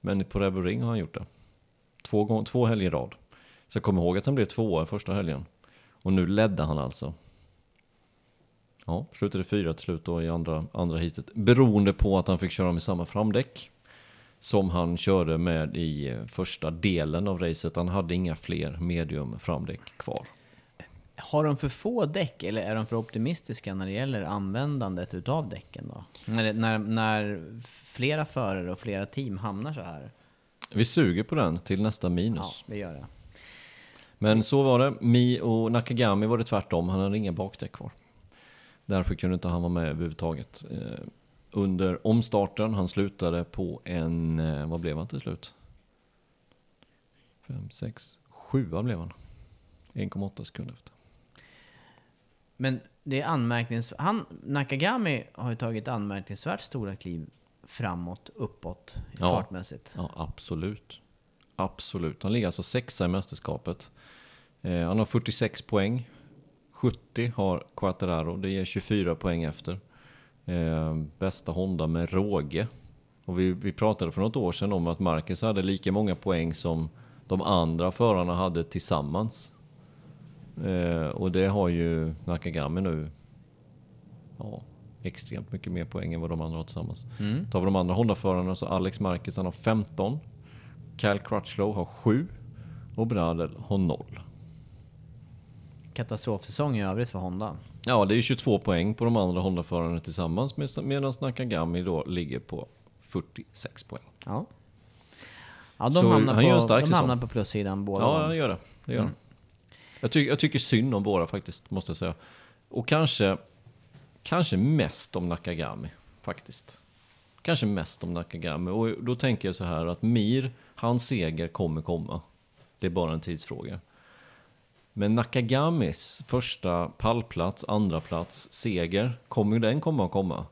Men på Rebel Ring har han gjort det. Två, gång, två helger i rad. Så jag kommer ihåg att han blev tvåa första helgen. Och nu ledde han alltså. Ja, slutade fyra till slut då i andra, andra heatet. Beroende på att han fick köra med samma framdäck. Som han körde med i eh, första delen av racet. Han hade inga fler medium framdäck kvar. Har de för få däck eller är de för optimistiska när det gäller användandet utav däcken då? När, när, när flera förare och flera team hamnar så här? Vi suger på den till nästa Ja, minus. det gör det. Men så var det. Mi och Nakagami var det tvärtom. Han hade inga bakdäck kvar. Därför kunde inte han vara med överhuvudtaget. Eh, under omstarten, han slutade på en, eh, vad blev han till slut? 5, 6, 7 blev han. 1,8 sekunder efter. Men det är anmärkningsvärt. Han, Nakagami har ju tagit anmärkningsvärt stora kliv framåt, uppåt, Ja. fartmässigt. Ja, absolut. Absolut. Han ligger alltså sexa i mästerskapet. Eh, han har 46 poäng. 70 har Quattararo. Det ger 24 poäng efter. Eh, bästa Honda med råge. Och vi, vi pratade för något år sedan om att Marcus hade lika många poäng som de andra förarna hade tillsammans. Eh, och det har ju Nakagami nu ja, extremt mycket mer poäng än vad de andra har tillsammans. Tar vi de andra Honda-förarna så Alex Marquez han har 15. Cal Crutchlow har 7. Och Bradel har 0 katastrofsäsong i övrigt för Honda. Ja, det är 22 poäng på de andra Honda-förarna tillsammans med- medan Nakagami då ligger på 46 poäng. Ja. Ja, de Så hamnar, han gör en på, stark de hamnar på plussidan båda. Ja, han gör det. det gör han. jag, tycker, jag tycker synd om båda faktiskt, måste jag säga. Och kanske, kanske mest om Nakagami, faktiskt. Kanske mest om Nakagami. Och då tänker jag så här att Mir, hans seger kommer komma. Det är bara en tidsfråga. Men Nakagamis första pallplats, andra plats, seger, kommer den komma att komma?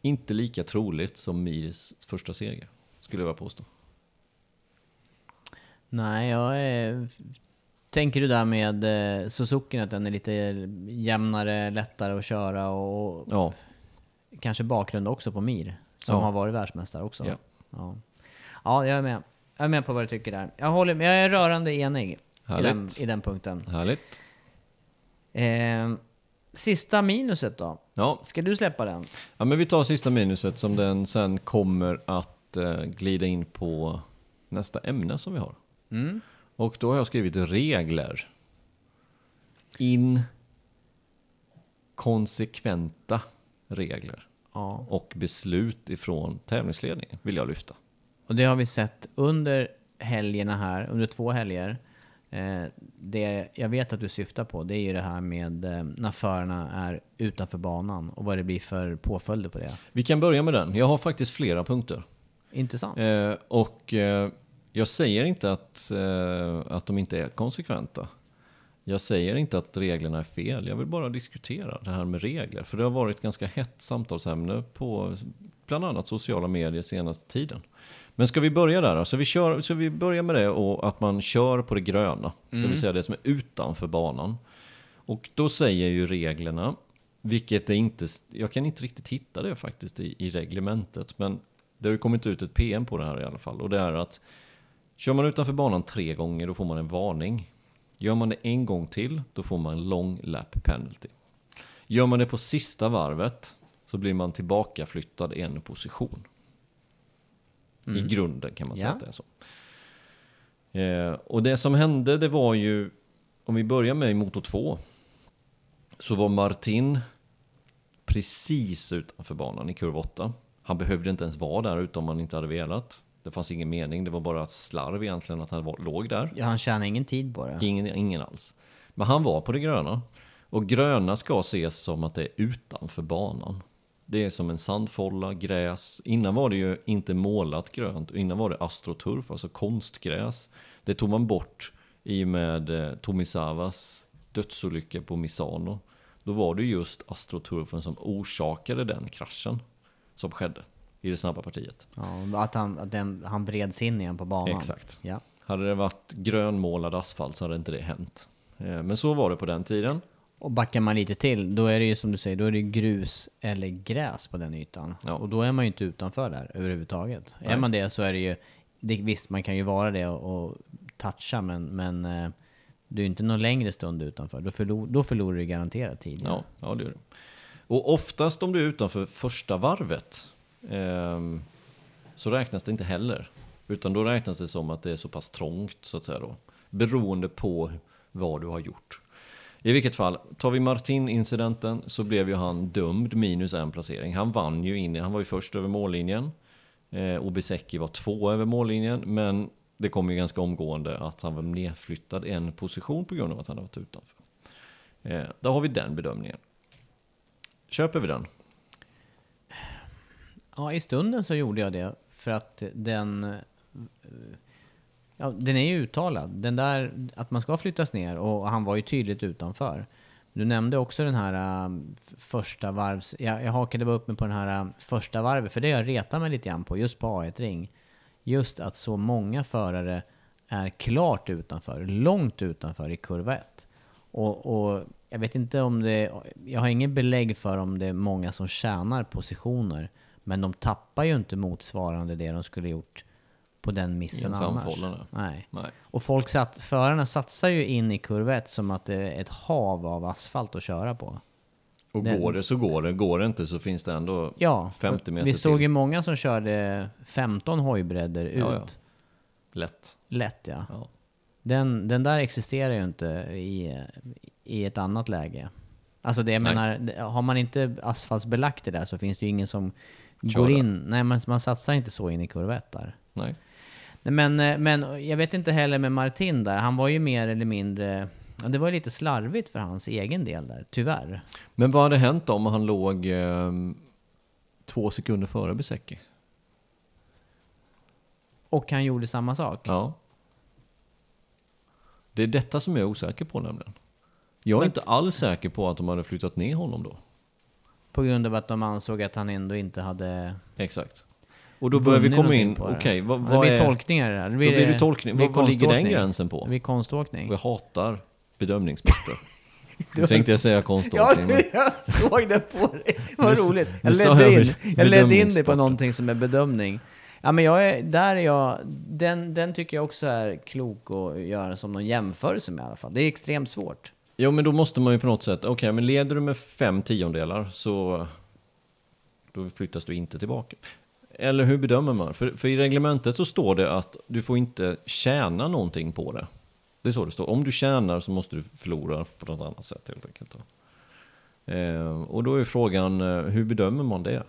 Inte lika troligt som Mirs första seger, skulle jag vilja påstå. Nej, jag är... Tänker du där med eh, Suzuki att den är lite jämnare, lättare att köra och Ja, kanske bakgrund också på Mir, som Ja. har varit världsmästare också. Ja. Ja. ja, jag är med. Jag är med på vad du tycker där. Jag, håller, med. jag är rörande enig i Härligt. den, i den punkten. härligt. Eh, sista minuset då? Ja, Ska du släppa den? Ja, men vi tar sista minuset som den sen kommer att eh, glida in på nästa ämne som vi har. Mm. Och då har jag skrivit regler. Inkonsekventa regler Ja. och beslut ifrån tävlingsledningen vill jag lyfta. Och det har vi sett under helgerna här, under två helger. Eh, det jag vet att du syftar på, det är ju det här med eh, när förarna är utanför banan och vad det blir för påföljder på det. Vi kan börja med den. Jag har faktiskt flera punkter. Intressant. Eh, och eh, jag säger inte att, eh, att de inte är konsekventa. Jag säger inte att reglerna är fel. Jag vill bara diskutera det här med regler. För det har varit ganska hett samtalsämne på bland annat sociala medier senaste tiden. Men ska vi börja där då? Så vi, kör, så vi börjar med det och att man kör på det gröna. Det vill säga det som är utanför banan. Och då säger ju reglerna, vilket är inte, jag kan inte riktigt hitta det faktiskt i, i reglementet, men det har ju kommit ut ett PM på det här i alla fall. Och det är att kör man utanför banan tre gånger då får man en varning. Gör man det en gång till då får man en long lap penalty. Gör man det på sista varvet så blir man tillbaka flyttad en position. I grunden kan man säga Ja. att det är så. Eh, och det som hände det var ju, om vi börjar med i motor 2, så var Martin precis utanför banan i kurva 8. Han behövde inte ens vara där utan man inte hade velat. Det fanns ingen mening, det var bara slarv egentligen att han var, låg där. Ja, han tjänar ingen tid på det. Ingen, ingen alls. Men han var på det gröna. Och gröna ska ses som att det är utanför banan. Det är som en sandfålla, gräs. Innan var det ju inte målat grönt. Innan var det astroturf, alltså konstgräs. Det tog man bort i och med eh, Tomisawas dödsolycka på Misano. Då var det just astroturfen som orsakade den kraschen som skedde i det snabba partiet. Ja, att han, att den, han breds in igen på banan. Exakt. Ja. Hade det varit grönmålad asfalt så hade inte det hänt. Eh, Men så var det på den tiden. Och backar man lite till, då är det ju som du säger, då är det grus eller gräs på den ytan. Ja. Och då är man ju inte utanför där överhuvudtaget. Är Nej. man det så är det ju, det, visst man kan ju vara det och, och toucha men, men eh, du är inte någon längre stund utanför. Då, förlor, då förlorar du garanterat tid. Ja, ja det gör det. Och oftast om du är utanför första varvet ehm, så räknas det inte heller. Utan då räknas det som att det är så pass trångt så att säga då. Beroende på vad du har gjort. I vilket fall, tar vi Martin-incidenten så blev ju han dömd minus en placering. Han vann ju in, han var ju först över mållinjen. Eh, Obiseki var två över mållinjen. Men det kom ju ganska omgående att han var nedflyttad en position på grund av att han hade varit utanför. Eh, där har vi den bedömningen. Köper vi den? Ja, i stunden så gjorde jag det för att den... Ja, den är ju uttalad. Den där att man ska flyttas ner och han var ju tydligt utanför. Du nämnde också den här äh, första varvs... Jag, jag hakade bara upp mig på den här äh, första varvet, för det jag retar mig lite grann på, just på A1-ring. Just att så många förare är klart utanför, långt utanför i kurva 1. Och, och jag vet inte om det... Jag har ingen belägg för om det är många som tjänar positioner. Men de tappar ju inte motsvarande det de skulle gjort på den missen annars. Nej. Nej. Och folk satt, förarna satsar ju in i kurva 1 som att det är ett hav av asfalt att köra på. Och Den- går det så går det, går det inte så finns det ändå Ja, 50 meter vi såg ju många som körde 15 hojbredder ut. Ja, ja. lätt. Lätt ja. Ja. Den, den där existerar ju inte i, i ett annat läge. Alltså det jag Nej. menar, har man inte asfaltsbelagt det där så finns det ju ingen som Kör går in. Nej, man, man satsar inte så in i kurva där. Nej. Men, eh, men jag vet inte heller med Martin där. Han var ju mer eller mindre... Det var ju lite slarvigt för hans egen del där, tyvärr. Men vad hade hänt om han låg eh, två sekunder före Besecki? Och han gjorde samma sak. Ja. Det är detta som jag är osäker på nämligen. Jag är Men- inte alls säker på att de hade flyttat ner honom då. På grund av att de ansåg att han ändå inte hade Exakt. Och då börjar vi komma in, på det. okej, vad, det vad blir är... tolkningar där. Det Då blir det tolkning. blir Vad, vad ligger den gränsen på? Det blir konståkning. Och jag hatar bedömningssporter. Nu tänkte jag säga konståkning, men jag såg det på dig. Vad roligt. Jag ledde in, jag ledde in dig på någonting som är bedömning. Ja, men jag är, där är jag, den, den tycker jag också är klok att göra som någon jämförelse med i alla fall. Det är extremt svårt. Jo, men då måste man ju på något sätt, okej, men leder du med fem tiondelar så då flyttas du inte tillbaka. Eller hur bedömer man? För, för i reglementet så står det att du får inte tjäna någonting på det. Det är så det står. Om du tjänar så måste du förlora på något annat sätt helt enkelt. Eh, och då är frågan, eh, hur bedömer man det?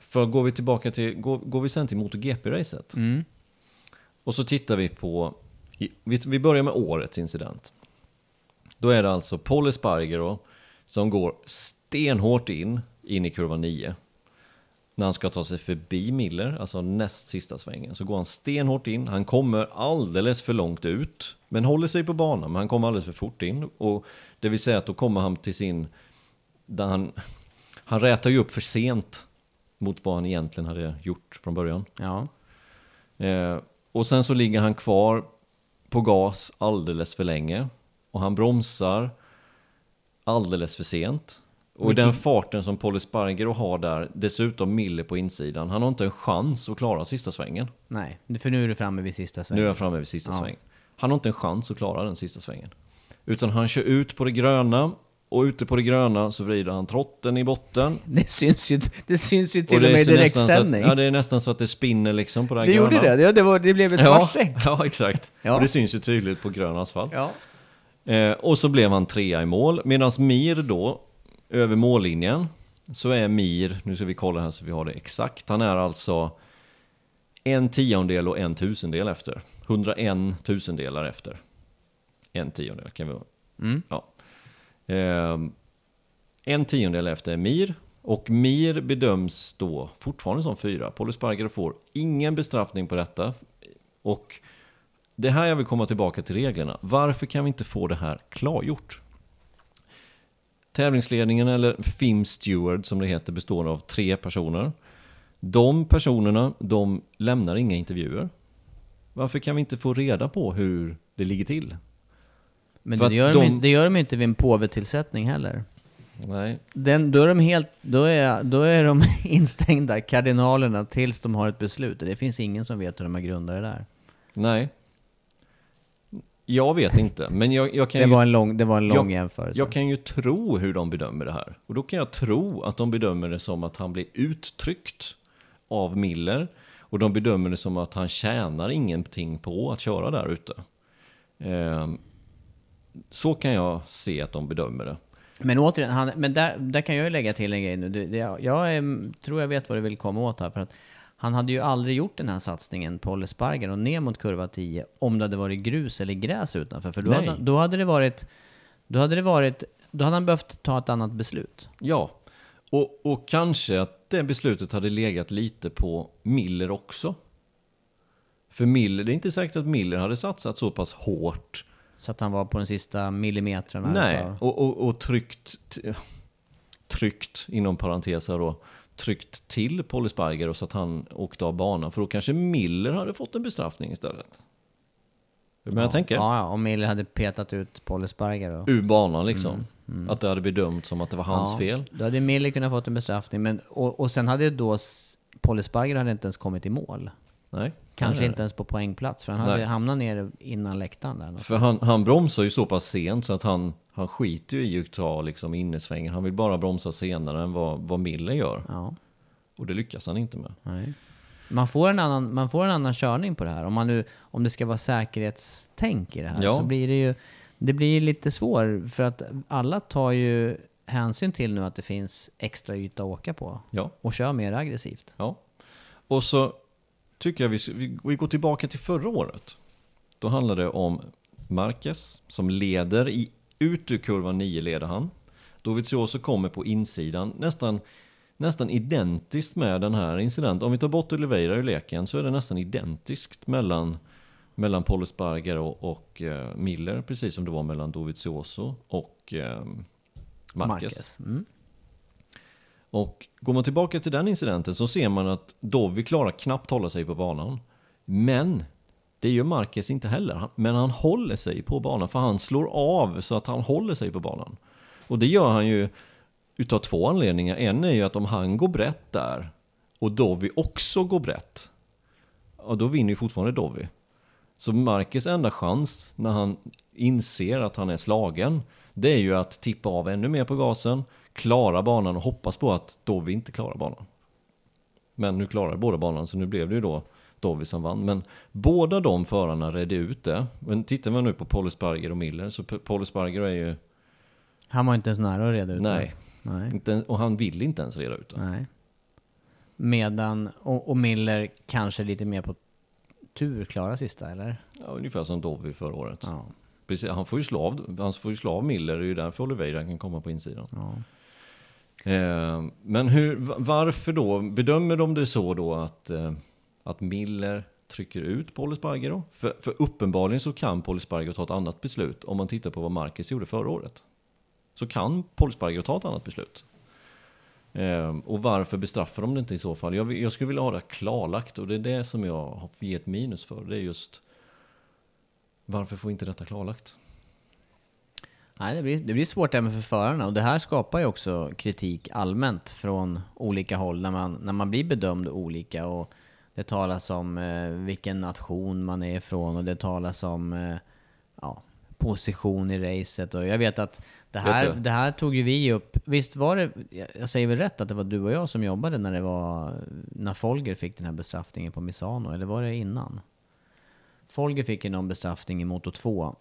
För går vi tillbaka till, går, går vi sen till MotoGP-racet Mm. och så tittar vi på, vi, vi börjar med årets incident. Då är det alltså Paul Espargaro som går stenhårt in, in i kurva 9. När han ska ta sig förbi Miller, alltså näst sista svängen, så går han stenhårt in. Han kommer alldeles för långt ut, men håller sig på banan, men han kommer alldeles för fort in. Och det vill säga att då kommer han till sin, där han, han rätar ju upp för sent mot vad han egentligen hade gjort från början. Ja. Eh, och sen så ligger han kvar på gas alldeles för länge. Och han bromsar alldeles för sent. Och i den farten som Paul Espargaro har där, dessutom Miller på insidan, han har inte en chans att klara sista svängen. Nej, för nu är du framme vid sista Nu är svängen. jag framme vid sista Ja. svängen. Han har inte en chans att klara den sista svängen. Utan han kör ut på det gröna, och ute på det gröna så vrider han trotten i botten. Det syns ju, det syns ju till och, det är med i direktsändning. Ja, det är nästan så att det spinner liksom på det här det gröna. gjorde det, ja, det, var, det blev ett Ja, streck. ja, exakt. Ja. Och det syns ju tydligt på grön asfalt. Ja. Eh, och så blev han trea i mål, medan Mir då, över mållinjen, så är Mir, nu ska vi kolla här så vi har det exakt, han är alltså en tiondel och en tusendel efter. 101 tusendelar efter. En tiondel kan vi... Mm. Ja. Eh, en tiondel efter Mir, och Mir bedöms då fortfarande som fyra. Paul Espargaro får ingen bestraffning på detta. Och det här jag vill komma tillbaka till reglerna. Varför kan vi inte få det här klargjort? Tävlingsledningen, eller FIM Steward som det heter, består av tre personer. De personerna, de lämnar inga intervjuer. Varför kan vi inte få reda på hur det ligger till? Men För det gör, de... de- det gör de inte vid en påvetillsättning heller. Nej, Den, då är de helt, då är, då är de instängda, kardinalerna, tills de har ett beslut. Det finns ingen som vet hur de har grundat det där. nej. Jag vet inte, men jag, jag kan Det ju var en lång, det var en lång Jag- jämförelse. Jag kan ju tro hur de bedömer det här. Och då kan jag tro att de bedömer det som att han blir uttryckt av Miller. Och de bedömer det som att han tjänar ingenting på att köra där ute. Ehm, så kan jag se att de bedömer det. Men återigen, han, men där, där kan jag ju lägga till en grej nu. Det, det, jag är, tror jag vet vad du vill komma åt här. För att han hade ju aldrig gjort den här satsningen på Olle Sparger och ner mot kurva 10 om det hade varit grus eller gräs utanför. För då, Nej. hade, då hade det varit... Då hade det varit... Då hade han behövt ta ett annat beslut. Ja, och, och kanske att det beslutet hade legat lite på Miller också. För Miller, det är inte säkert att Miller hade satsat så pass hårt Så att han var på de sista millimetrarna. Nej, utav- och, och, och tryckt, tryckt inom parenteser då, tryckt till Paul Espargaro så att han åkte av banan. För då kanske Miller hade fått en bestraffning istället. Men jag tänker, Ja, ja, om Miller hade petat ut Paul Esparger då. ur banan liksom. Att det hade bedömts som att det var hans Ja, fel. Då hade Miller kunnat fått en bestraffning. Men, och, och sen hade då s- Paul Esparger hade inte ens kommit i mål. Nej. Kanske Nej, inte ens på poängplats, för han hade hamnat nere innan läktaren där. För han, han bromsar ju så pass sent så att han, han skiter ju i att ta liksom innesvängen. Han vill bara bromsa senare än vad, vad Miller gör. Ja, Och det lyckas han inte med. nej. Man får, en annan, man får en annan körning på det här. Om, man nu, om det ska vara säkerhetstänk i det här Ja. så blir det ju det blir lite svårt för att alla tar ju hänsyn till nu att det finns extra yta att åka på Ja, och kör mer aggressivt. ja. Och så tycker jag vi, vi, vi går tillbaka till förra året. Då handlar det om Marquez som leder i, ut ur kurva 9 leder han. Dovizioso kommer på insidan nästan, nästan identiskt med den här incidenten. Om vi tar bort Oliveira ur leken så är det nästan identiskt mellan, mellan Paul Espargaro och, och uh, Miller. Precis som det var mellan Dovizioso och eh, Marquez. Mm. Och går man tillbaka till den incidenten så ser man att Dovi klarar knappt hålla sig på banan. Men det gör Marquez inte heller. Men han håller sig på banan för han slår av så att han håller sig på banan. Och det gör han ju utav två anledningar. En är ju att om han går brett där och Dovi också går brett, ja då vinner ju fortfarande Dovi. Så Marquez enda chans när han inser att han är slagen, det är ju att tippa av ännu mer på gasen, klara banan och hoppas på att Dovi inte klarar banan. Men nu klarar båda banan, så nu blev det ju då Dovi som vann. Men båda de förarna redde ut det. Men tittar man nu på Paul Esparger och Miller, så P- Paul Esparger är ju... Han var inte ens nära att reda ut Nej. det. Nej. Inte, och han vill inte ens reda ut det. Nej. Medan, och, och Miller kanske lite mer på tur klara sista, eller? Ja, ungefär som Dovi förra året. Ja. Precis, han får ju slå av, han får ju slå av Miller, det är ju därför Oliveira kan komma på insidan. ja. Eh, men hur, varför då? Bedömer de det så då att, eh, att Miller trycker ut Paul Espargaro? För, för uppenbarligen så kan Paul Espargaro ta ett annat beslut om man tittar på vad Marcus gjorde förra året. Så kan Paul Espargaro ta ett annat beslut. Eh, och varför bestraffar de det inte i så fall? Jag, jag skulle vilja ha det klarlagt och det är det som jag har gett minus för. Det är just varför får inte detta klarlagt? Nej, det blir, det blir svårt även för förarna. Och det här skapar ju också kritik allmänt från olika håll när man, när man blir bedömd olika. Och det talas om eh, vilken nation man är ifrån och det talas om eh, ja, position i racet. Och jag vet att det här, det här tog ju vi upp, visst var det, jag säger väl rätt att det var du och jag som jobbade när det var, när Folger fick den här bestraffningen på Misano, eller var det innan? Folger fick ju någon bestraffning i Moto 2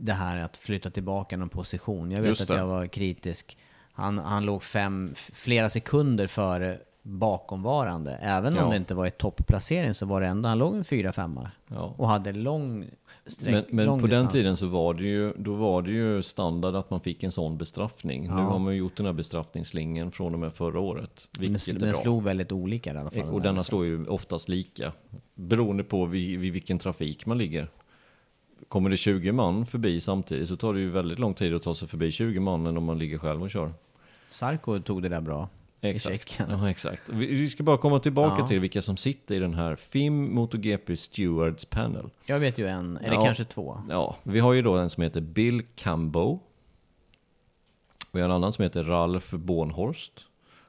det här att flytta tillbaka någon position. Jag vet att jag var kritisk. Han, han låg fem, flera sekunder före bakomvarande. Även Ja. om det inte var i toppplacering så var det ändå, han låg en fyra femma Ja. Och hade lång sträck, Men, men lång på den distans. tiden så var det ju, då var det ju standard att man fick en sån bestraffning. Nu Ja. har man ju gjort den här bestraffningslinjen från och med förra året. Vilket den, är den bra. slog väldigt olika i alla fall. och den denna här. slår ju oftast lika. Beroende på vid, vid vilken trafik man ligger. Kommer det 20 man förbi samtidigt så tar det ju väldigt lång tid att ta sig förbi 20 man än om man ligger själv och kör. Sarko tog det där bra. Exakt. Ja, exakt. Vi, ska bara komma tillbaka Ja. till vilka som sitter i den här FIM MotoGP Stewards Panel. Jag vet ju en, eller Ja. kanske två. Ja, vi har ju då en som heter Bill Cambo. Vi har en annan som heter Ralf Bornhorst.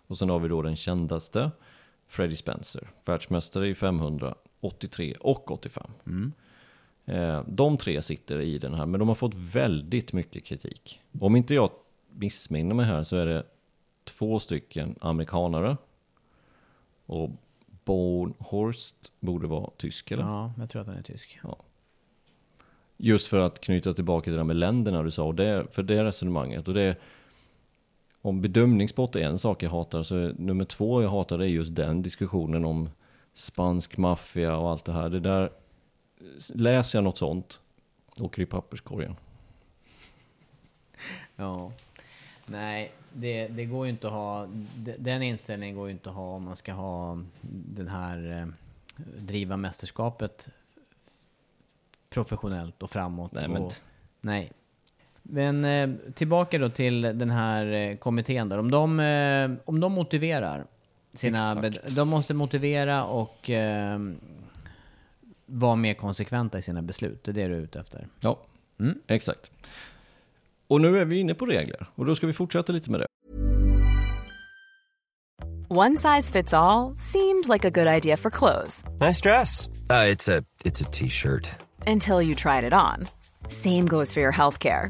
Och sen har vi då den kändaste, Freddie Spencer. Världsmästare i 500, 83 och 85. Eh, De tre sitter i den här, men de har fått väldigt mycket kritik. Om inte jag missminner mig här så är det två stycken amerikanare. Och Bornhorst borde vara tysk eller? Ja, jag tror att han är tysk. Just för att knyta tillbaka till det där med länderna du sa, och det, för det resonemanget. Och det, om bedömningssport är en sak jag hatar, så är nummer två jag hatar det är just den diskussionen om spansk maffia och allt det här. Det där, läser jag något sånt, åker i papperskorgen. Ja. Nej, det, det går ju inte att ha... de- Den inställningen går ju inte att ha om man ska ha den här... eh, Driva mästerskapet professionellt och framåt. Nej, men- och, nej. Men eh, tillbaka då till den här eh, kommittén där. Om de, eh, om de motiverar sina... De måste motivera och vara mer konsekventa i sina beslut. Det är det du är ute efter. Ja, Mm. exakt. Och nu är vi inne på regler, och då ska vi fortsätta lite med det. One size fits all seemed like a good idea for clothes Nice dress. Uh, it's a it's a t-shirt. until you tried it on. Same goes for your healthcare.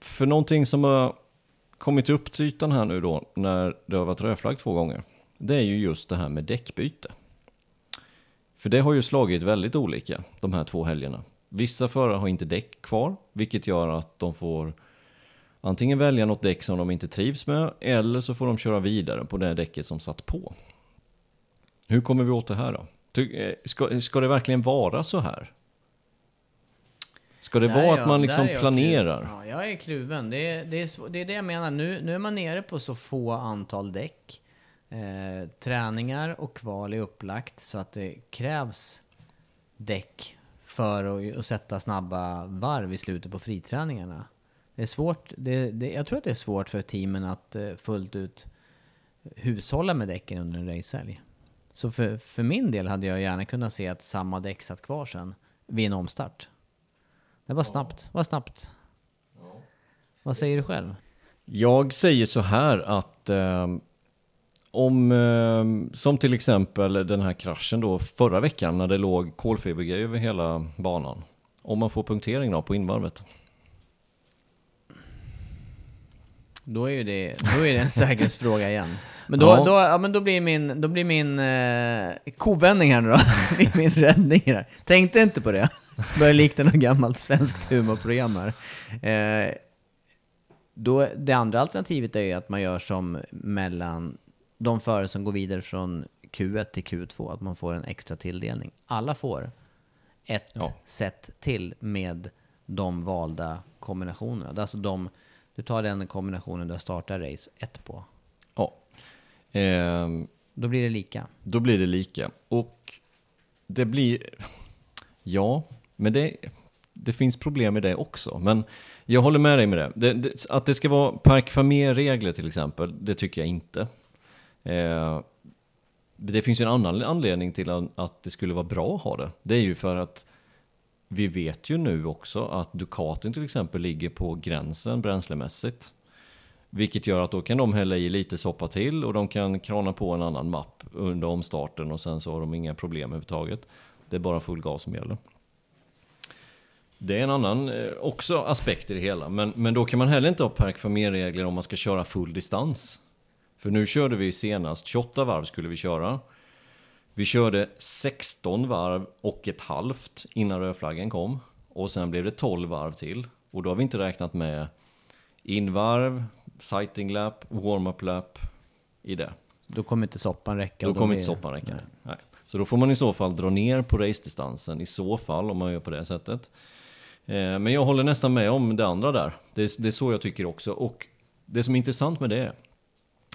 för någonting som har kommit upp till ytan här nu då när det har varit rödflagg två gånger. Det är ju just det här med däckbyte. För det har ju slagit väldigt olika de här två helgerna. Vissa förare har inte däck kvar, vilket gör att de får antingen välja något däck som de inte trivs med eller så får de köra vidare på det däcket som satt på. Hur kommer vi åt det här då? Eh, ska, ska det verkligen vara så här? Ska det Där vara att jag- man liksom jag planerar? kluven. Ja, jag är kluven. Det är, det, är, det är det jag menar. Nu, nu är man nere på så få antal däck. Eh, träningar och kval är upplagt så att det krävs däck för att, att sätta snabba varv i slutet på friträningarna. Det är svårt, det, det, jag tror att det är svårt för teamen att eh, fullt ut hushålla med däcken under en racehelg. Så för, för min del hade jag gärna kunnat se att samma däck satt kvar sen vid en omstart. Det var snabbt, var snabbt. Vad säger du själv? Jag säger så här att ehm, om, ehm, som till exempel den här kraschen då förra veckan när det låg kolfibergrej över hela banan. Om man får punktering då på invarvet. Då är ju det, då är det en säkerhetsfråga igen. Men då, Ja. då, ja, men då blir min, då blir min eh, kovändning här nu då, min räddning här. Tänkte inte på det. Börjar likna något gammalt svenskt humorprogram här. Eh, då, det andra alternativet är ju att man gör som mellan de förare som går vidare från Q1 till Q2, att man får en extra tilldelning. Alla får ett Ja. set till med de valda kombinationerna. Det är Alltså de, du tar den kombinationen du startar race 1 på. Ja. Ehm, Då blir det lika. Då blir det lika. Och det blir... Ja, men det, det finns problem med det också. Men jag håller med dig med det. det, det att det ska vara park regler till exempel, det tycker jag inte. Eh, det finns en annan anledning till att, att det skulle vara bra att ha det. Det är ju för att vi vet ju nu också att Ducatin till exempel ligger på gränsen bränslemässigt. Vilket gör att då kan de hälla i lite soppa till och de kan krana på en annan mapp under omstarten och sen så har de inga problem överhuvudtaget. Det är bara full gas som gäller. Det är en annan eh, också aspekt i det hela, men, men då kan man heller inte ha park regler om man ska köra full distans. För nu körde vi senast 28 varv skulle vi köra. Vi körde 16 varv och ett halvt innan rödflaggen kom. Och sen blev det 12 varv till. Och då har vi inte räknat med invarv, sighting lap, warm-up lap i det. Då kommer inte soppan räcka. Då och kommer inte soppan räcka. Nej. Så då får man i så fall dra ner på racedistansen i så fall om man gör på det sättet. Eh, men jag håller nästan med om det andra där. Det är, det är så jag tycker också. Och det som är intressant med det,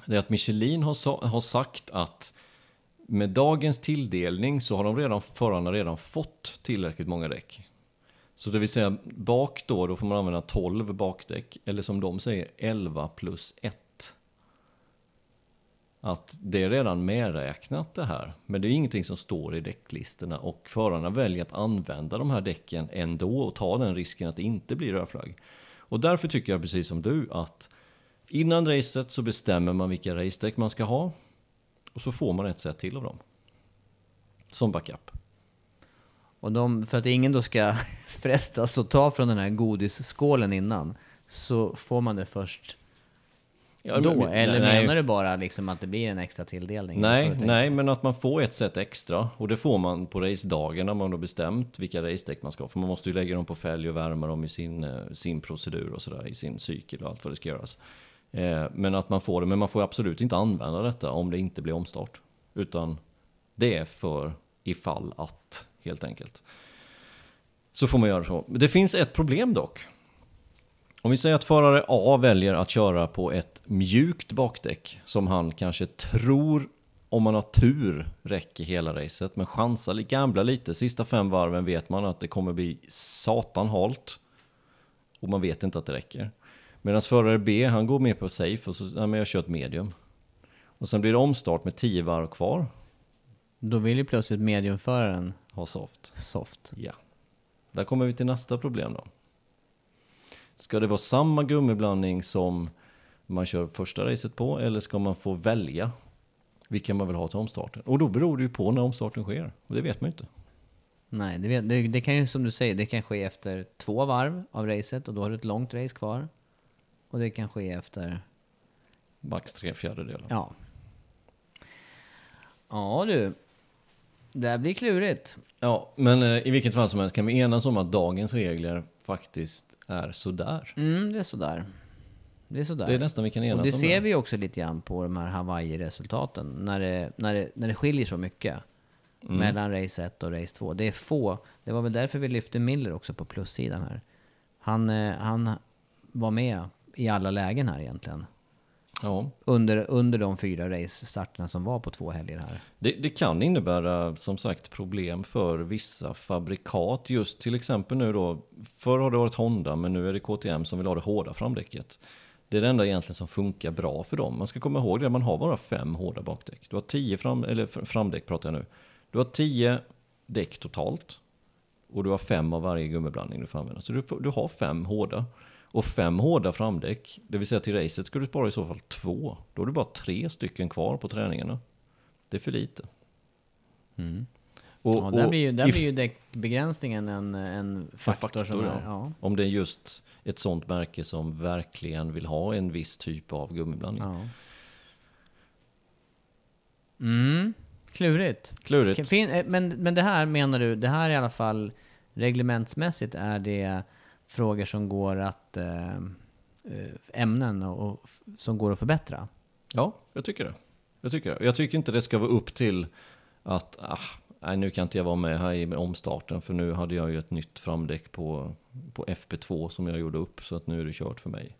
det är att Michelin har, sa- har sagt att med dagens tilldelning så har de redan, förarna redan fått tillräckligt många däck. Så det vill säga bak då, då får man använda 12 bakdäck. Eller som de säger 11 plus 1 att det är redan medräknat det här. Men det är ingenting som står i däcklistorna och förarna väljer att använda de här däcken ändå och ta den risken att det inte blir rödflagg. Och därför tycker jag precis som du att innan racet så bestämmer man vilka racedäck man ska ha. Och så får man ett set till av dem. Som backup. Och de, för att ingen då ska frestas att ta från den här godisskålen innan, så får man det först Ja, då? men- Eller nej, menar du bara liksom att det blir en extra tilldelning? Nej, nej, men att man får ett set extra. Och det får man på racedagen när man har bestämt vilka racedäck man ska ha. För man måste ju lägga dem på fälg och värma dem i sin, eh, sin procedur och sådär, i sin cykel och allt vad det ska göras. Eh, Men att man får det, men man får absolut inte använda detta om det inte blir omstart. Utan det är för ifall att, helt enkelt. Så får man göra så. Det finns ett problem dock. Om vi säger att förare A väljer att köra på ett mjukt bakdäck som han kanske tror, om man har tur, räcker hela racet. Men chansar, gamblar lite. Sista fem varven vet man att det kommer bli satan halt. Och man vet inte att det räcker. Medan förare B, han går med på safe och så, ja, men jag kör ett medium. Och sen blir det omstart med 10 varv kvar. Då vill ju plötsligt mediumföraren Ha soft. soft. Ja. Där kommer vi till nästa problem då. Ska det vara samma gummiblandning som man kör första racet på eller ska man få välja vilka man vill ha till omstarten? Och då beror det ju på när omstarten sker. Och det vet man ju inte. Nej, det, det, det kan ju som du säger, det kan ske efter två varv av racet och då har du ett långt race kvar. Och det kan ske efter, Max tre fjärdedelar. ja. Ja du, det här blir klurigt. Ja, men eh, i vilket fall som helst kan vi enas om att dagens regler faktiskt är sådär. Mm, det är sådär. Det är sådär. Det är nästan vi kan enas och det om ser vi också lite grann på de här Hawaii-resultaten. När det, när, det, när det skiljer så mycket Mm. mellan race 1 och race 2. Det är få. Det var väl därför vi lyfte Miller också på plussidan här. Han, eh, han var med i alla lägen här egentligen. Ja, Under, under de fyra race-starterna som var på två helger här. Det, det kan innebära som sagt problem för vissa fabrikat. Just till exempel nu då, förr har det varit Honda men nu är det KTM som vill ha det hårda framdäcket. Det är det enda egentligen som funkar bra för dem. Man ska komma ihåg det, man har bara fem hårda bakdäck. Du har tio fram, eller framdäck pratar jag nu. Du har tio däck totalt. Och du har fem av varje gummiblandning du får använda. Så du, du har fem hårda. Och fem hårda framdäck, det vill säga till racet ska du spara i så fall två. Då har du bara tre stycken kvar på träningarna. Det är för lite. Mm. Och, Ja, där blir ju, där blir ju däckbegränsningen en, en faktor, som ja. är... Ja. Om det är just ett sånt märke som verkligen vill ha en viss typ av gummiblandning. ja. Mm, klurigt. Klurigt. Fin, eh, men, men det här menar du, det här i alla fall reglementsmässigt är det frågor som går att eh, ämnen och, som går att förbättra? Ja, jag tycker det. Jag tycker det. Jag tycker inte det ska vara upp till att ah, nej, nu kan inte jag vara med här i omstarten för nu hade jag ju ett nytt framdäck på, på FP2 som jag gjorde upp så att nu är det kört för mig.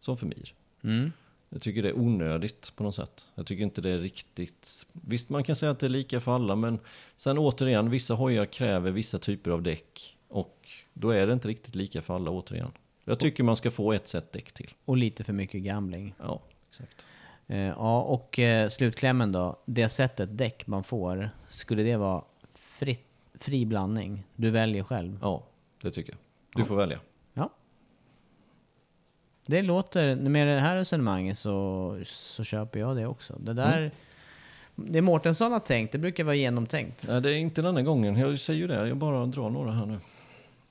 Som för Mir. Mm. Jag tycker det är onödigt på något sätt. Jag tycker inte det är riktigt... Visst, man kan säga att det är lika för alla, men sen återigen, vissa hojar kräver vissa typer av däck och då är det inte riktigt lika för alla återigen. Jag tycker man ska få ett set däck till. Och lite för mycket gambling. Ja, exakt. Eh, ja, och eh, slutklämmen då. Det sättet däck man får, skulle det vara fritt, fri blandning? Du väljer själv? Ja, det tycker jag. Du får välja. Ja. Det låter, med det här resonemanget så, så köper jag det också. Det där, det Mårtensson har tänkt, det brukar vara genomtänkt. Nej, det är inte denna gången. Jag säger ju det, jag bara drar några här nu.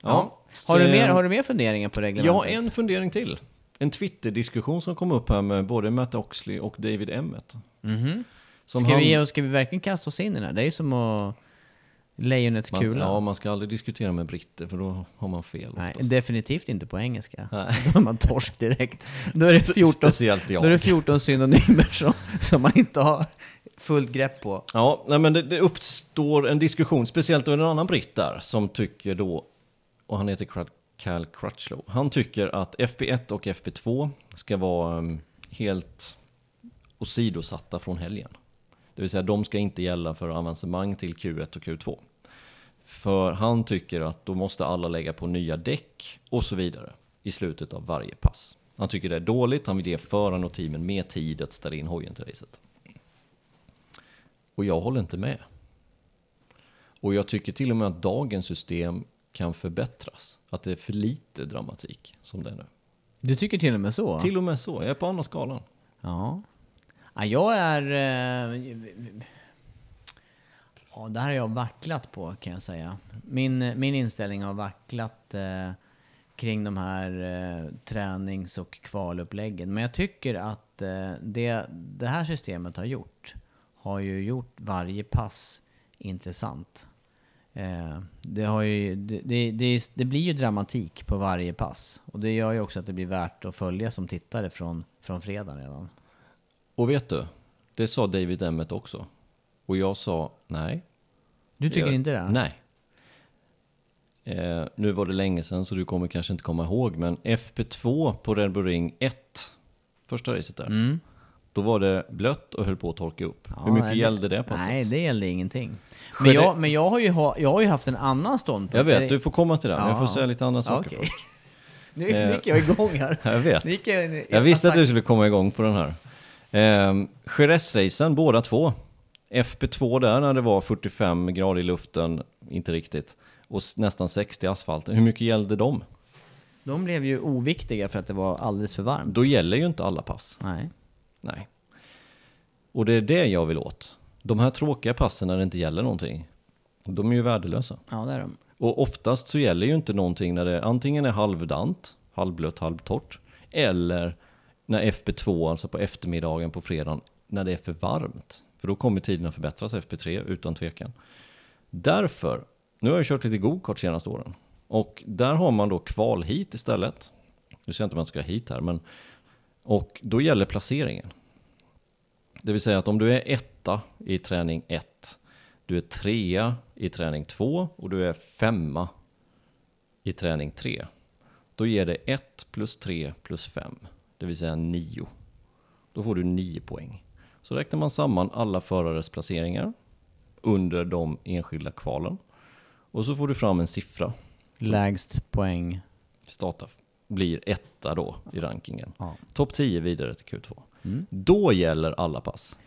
Ja. Har, du mer, har du mer funderingar på reglementet? Jag har en fundering till. En Twitter-diskussion som kom upp här med både Matt Oxley och David Emmet. Mhm. Som Ska, han- vi, ska vi verkligen kasta oss in i det här? Det är ju som att... Lejonets man, kula. Ja, man ska aldrig diskutera med britter för då har man fel Nej, oftast. definitivt inte på engelska. Nej. Då är man torsk direkt. Då är det 14, Speciellt jag. då är det 14 synonymer som, som man inte har fullt grepp på. Ja, nej, men det, det uppstår en diskussion, speciellt då är det en annan britt där som tycker då, och han heter Cal Crutchlow, han tycker att FP1 och FP2 ska vara um, helt åsidosatta från helgen. Det vill säga de ska inte gälla för avancemang till Q1 och Q2. För han tycker att då måste alla lägga på nya däck och så vidare i slutet av varje pass. Han tycker det är dåligt, han vill ge föraren och teamen mer tid att ställa in hojen till racet. Och jag håller inte med. Och jag tycker till och med att dagens system kan förbättras. Att det är för lite dramatik som det är nu. Du tycker till och med så? Till och med så, jag är på andra skalan. Ja. Ja, jag är... Eh, ja, det här har jag vacklat på kan jag säga. Min, min inställning har vacklat eh, kring de här eh, tränings och kvaluppläggen. Men jag tycker att eh, det det här systemet har gjort, har ju gjort varje pass intressant. Eh, det, ju, det, det, det blir ju dramatik på varje pass. Och det gör ju också att det blir värt att följa som tittare från, från fredag redan. Och vet du, det sa David Emmet också. Och jag sa nej. Du tycker Jag- inte det? Nej. Eh, nu var det länge sedan så du kommer kanske inte komma ihåg, men FP2 på Red Bull Ring 1, första racet där, Mm. Då var det blött och höll på att torka upp. Ja, Hur mycket nej, gällde det passet? Nej, det gällde ingenting. Men jag, men jag, har, ju ha, jag har ju haft en annan ståndpunkt. Jag vet, du får komma till det. men Jag får Ja. säga lite andra saker Okej. först. Nu Eh, gick jag igång här. Jag vet. Gick jag, Jag visste att du skulle komma igång på den här. Eh, Jerez-racen, båda två. FP2 där när det var 45 grader i luften, inte riktigt. Och nästan 60 i asfalten. Hur mycket gällde de? De blev ju oviktiga för att det var alldeles för varmt. Då gäller ju inte alla pass. Nej. Nej. Och det är det jag vill åt. De här tråkiga passen när det inte gäller någonting, de är ju värdelösa. Ja, det är de. Och oftast så gäller ju inte någonting när det antingen är halvdant, halvblött, halvtorrt, eller när FP2, alltså på eftermiddagen på fredagen, när det är för varmt. För då kommer tiderna förbättras FP3 utan tvekan. Därför, nu har jag kört lite go-kart senaste åren. Och där har man då kvalhit istället. Nu säger jag inte om man ska hit här, men... Och då gäller placeringen. Det vill säga att om du är etta i träning 1, du är trea i träning 2 och du är femma i träning 3. Då ger det 1 plus 3 plus 5, det vill säga 9. Då får du 9 poäng. Så räknar man samman alla förares placeringar under de enskilda kvalen. Och så får du fram en siffra. Lägst poäng. Starta blir etta då i rankingen. Ja. Topp 10 vidare till Q2. Mm. Då gäller alla pass.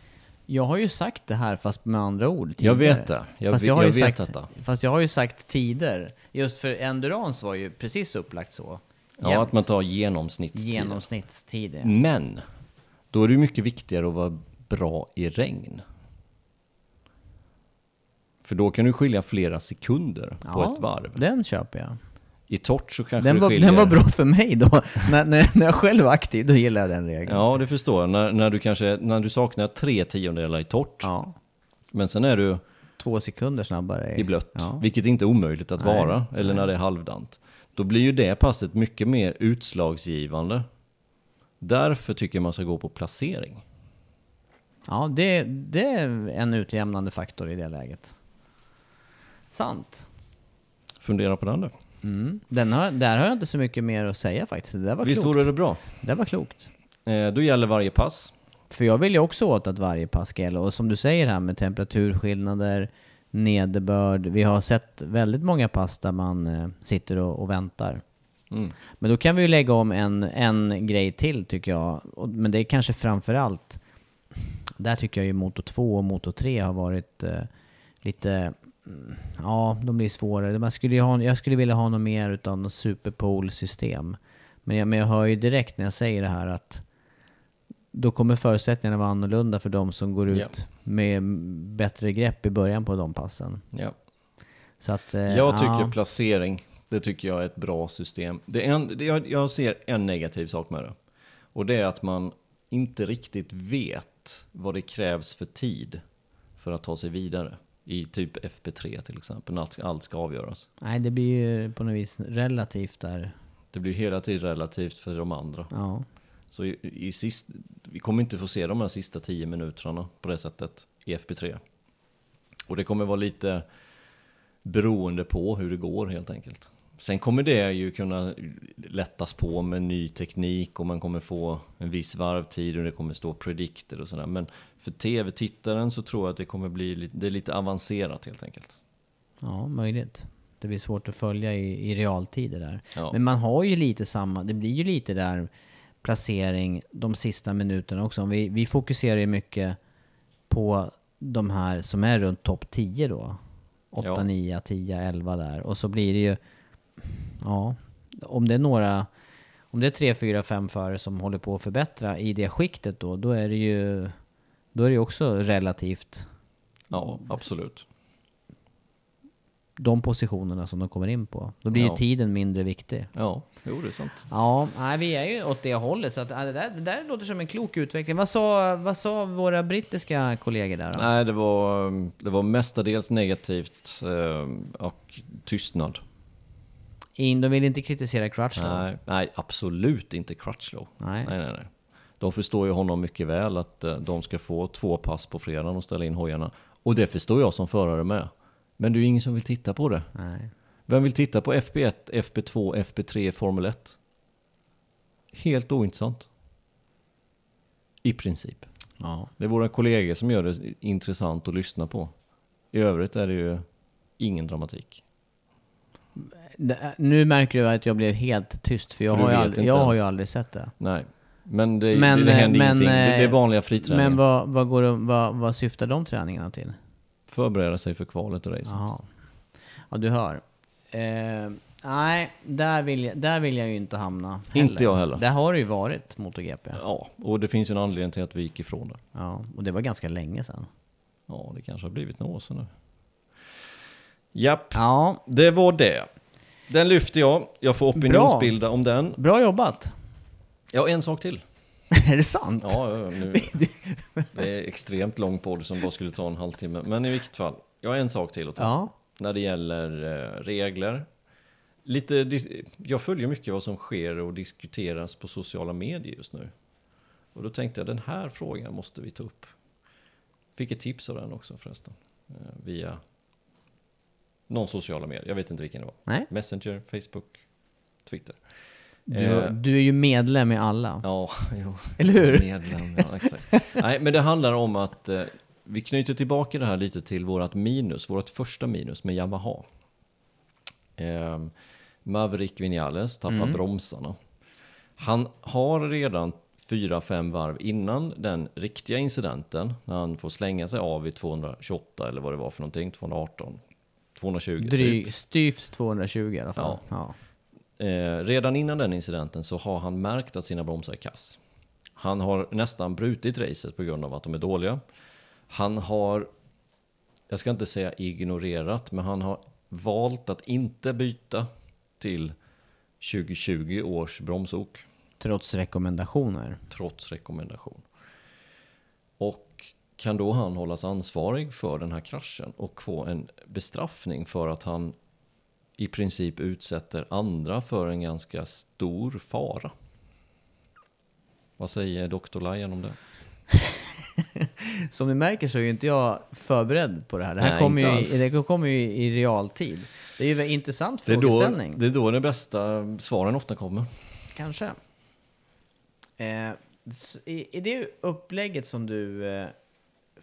Jag har ju sagt det här fast med andra ord Jag tidigare. vet det. Jag, fast jag, har jag ju vet sagt, detta. Fast jag har ju sagt tider. Just för endurance var ju precis upplagt så. Ja, Jämt. att man tar genomsnittstiden. Genomsnittstid. ja. Men, då är det ju mycket viktigare att vara bra i regn. För då kan du skilja flera sekunder på Ja, ett varv. Den köper jag. I torrt så kanske Den det var, skiljer... den var bra för mig då. när, när, när jag själv var aktiv, då gillade jag den regeln. Ja, det förstår jag. När, när, du kanske, när du saknar tre tiondelar i torrt, Ja. men sen är du Två sekunder snabbare. i blött, Ja. vilket inte är omöjligt att Nej, vara, eller när det är halvdant. Då blir ju det passet mycket mer utslagsgivande. Därför tycker jag man ska gå på placering. Ja, det, det är en utjämnande faktor i det läget. Sant. Fundera på den du. Mm. Den har, där har jag inte så mycket mer att säga faktiskt. Det där var Visst klokt. vore det bra? Det var klokt. Eh, då gäller varje pass. För jag vill ju också åt att varje pass ska gälla. Och som du säger här med temperaturskillnader, nederbörd. Vi har sett väldigt många pass där man eh, sitter och, och väntar. Mm. Men då kan vi ju lägga om en, en grej till tycker jag. Och, men det är kanske framförallt, där tycker jag ju Moto 2 och Moto 3 har varit eh, lite, ja de blir svårare. Man skulle ha, jag skulle vilja ha något mer utav något superpole-system. Men jag, men jag hör ju direkt när jag säger det här att då kommer förutsättningarna vara annorlunda för de som går ut Ja. med bättre grepp i början på de passen. Ja. Så att, eh, Jag tycker ja. placering, det tycker jag är ett bra system. Det en, det, jag, jag ser en negativ sak med det. Och det är att man inte riktigt vet vad det krävs för tid för att ta sig vidare. I typ FP3 till exempel, när allt, ska avgöras. Nej, det blir ju på något vis relativt där. Det blir hela tiden relativt för de andra. Ja. Så i, i sist, vi kommer inte få se de här sista tio minuterna på det sättet i FP3. Och det kommer vara lite beroende på hur det går helt enkelt. Sen kommer det ju kunna lättas på med ny teknik och man kommer få en viss varvtid och det kommer stå predicted och sådär. Men för tv-tittaren så tror jag att det kommer bli lite, det är lite avancerat helt enkelt. Ja, möjligt. Det blir svårt att följa i, i realtid det där. Ja. Men man har ju lite samma, det blir ju lite där placering de sista minuterna också. Vi, vi fokuserar ju mycket på de här som är runt topp 10 då. 8, Ja. 9, 10, 11 där. Och så blir det ju, ja, om det är några, om det är 3, 4, 5 förare som håller på att förbättra i det skiktet då, då är det ju då är det ju också relativt Ja, absolut. de positionerna som de kommer in på. Då blir ju Ja. tiden mindre viktig. Ja, jo det är sant. Ja, nej, vi är ju åt det hållet. Så att, det, där, det där låter som en klok utveckling. Vad sa, vad sa våra brittiska kollegor där då? Nej, det var, det var mestadels negativt eh, och tystnad. In, de vill inte kritisera Crutchlow. Nej, nej, absolut inte Crutchlow. Nej. nej, nej, nej. De förstår ju honom mycket väl att eh, de ska få två pass på fredagen och ställa in hojarna. Och det förstår jag som förare med. Men det är ju ingen som vill titta på det. Nej. Vem vill titta på FB1, FB2, FB3 Formel 1? Helt ointressant. I princip. Ja. Det är våra kollegor som gör det intressant att lyssna på. I övrigt är det ju ingen dramatik. Nu märker du att jag blev helt tyst, för jag, För har ju, aldrig, jag har ju aldrig sett det. Nej, men det, Men, det, det händer men, ingenting. Det, det är eh, vanliga friträningar. Men vad, vad, går vad, vad syftar de träningarna till? Förbereda sig för kvalet och racet. Jaha. Ja, du hör. Eh, nej, där vill, jag, där vill jag ju inte hamna. Inte jag heller. Där har det ju varit MotoGP. Ja, och det finns ju en anledning till att vi gick ifrån det. Ja, och det var ganska länge sedan. Ja, det kanske har blivit några år sedan nu. Japp, Ja, det var det. Den lyfter jag. Jag får opinionsbilda om den. bra jobbat. Ja, en sak till. är det sant? Ja, ja, ja, nu. Det är extremt lång podd som bara skulle ta en halvtimme. Men i vilket fall, jag har en sak till att ta. Ja. När det gäller eh, regler. Lite, jag följer mycket vad som sker och diskuteras på sociala medier just nu. Och då tänkte jag, den här frågan måste vi ta upp. Fick ett tips av den också förresten. Eh, via någon sociala medier, jag vet inte vilken det var. Nej. Messenger, Facebook, Twitter. Du, Eh, du är ju medlem i alla. Ja, jo. Eller hur? Medlem, ja, exakt. Nej, men det handlar om att eh, vi knyter tillbaka det här lite till vårt minus, vårt första minus med Yamaha. Eh, Maverick Vinales tappar Mm. bromsarna. Han har redan fyra, fem varv innan den riktiga incidenten, när han får slänga sig av i 228 eller vad det var för någonting, 218, 220 typ. Dryg, styvt 220 i alla fall. Ja. Eh, redan innan den incidenten så har han märkt att sina bromsar är kass. Han har nästan brutit racet på grund av att de är dåliga. Han har, jag ska inte säga ignorerat, men han har valt att inte byta till 2020 års bromsok Trots rekommendationer. trots rekommendation. Och kan då han hållas ansvarig för den här kraschen och få en bestraffning för att han i princip utsätter andra för en ganska stor fara? Vad säger Dr. Lion om det? Som ni märker så är ju inte jag förberedd på det här. Det här Nej, kommer ju, det kommer ju i realtid. Det är ju en intressant Det är, då, frågeställning. det är då de bästa svaren ofta kommer. Kanske. Eh, i, I det upplägget som du...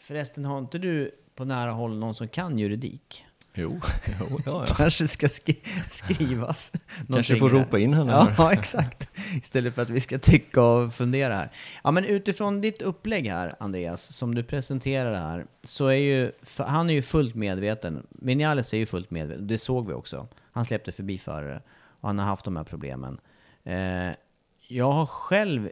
Förresten, har inte du på nära håll någon som kan juridik? Jo, jo ja, ja. Kanske ska skri skrivas. Kanske får ropa in henne. Ja, exakt. Istället för att vi ska tycka och fundera här. Ja, men utifrån ditt upplägg här, Andreas, som du presenterar här, så är ju, han är ju fullt medveten. Vinales är ju fullt medveten, det såg vi också. Han släppte förbi förare och han har haft de här problemen. Eh, jag har själv,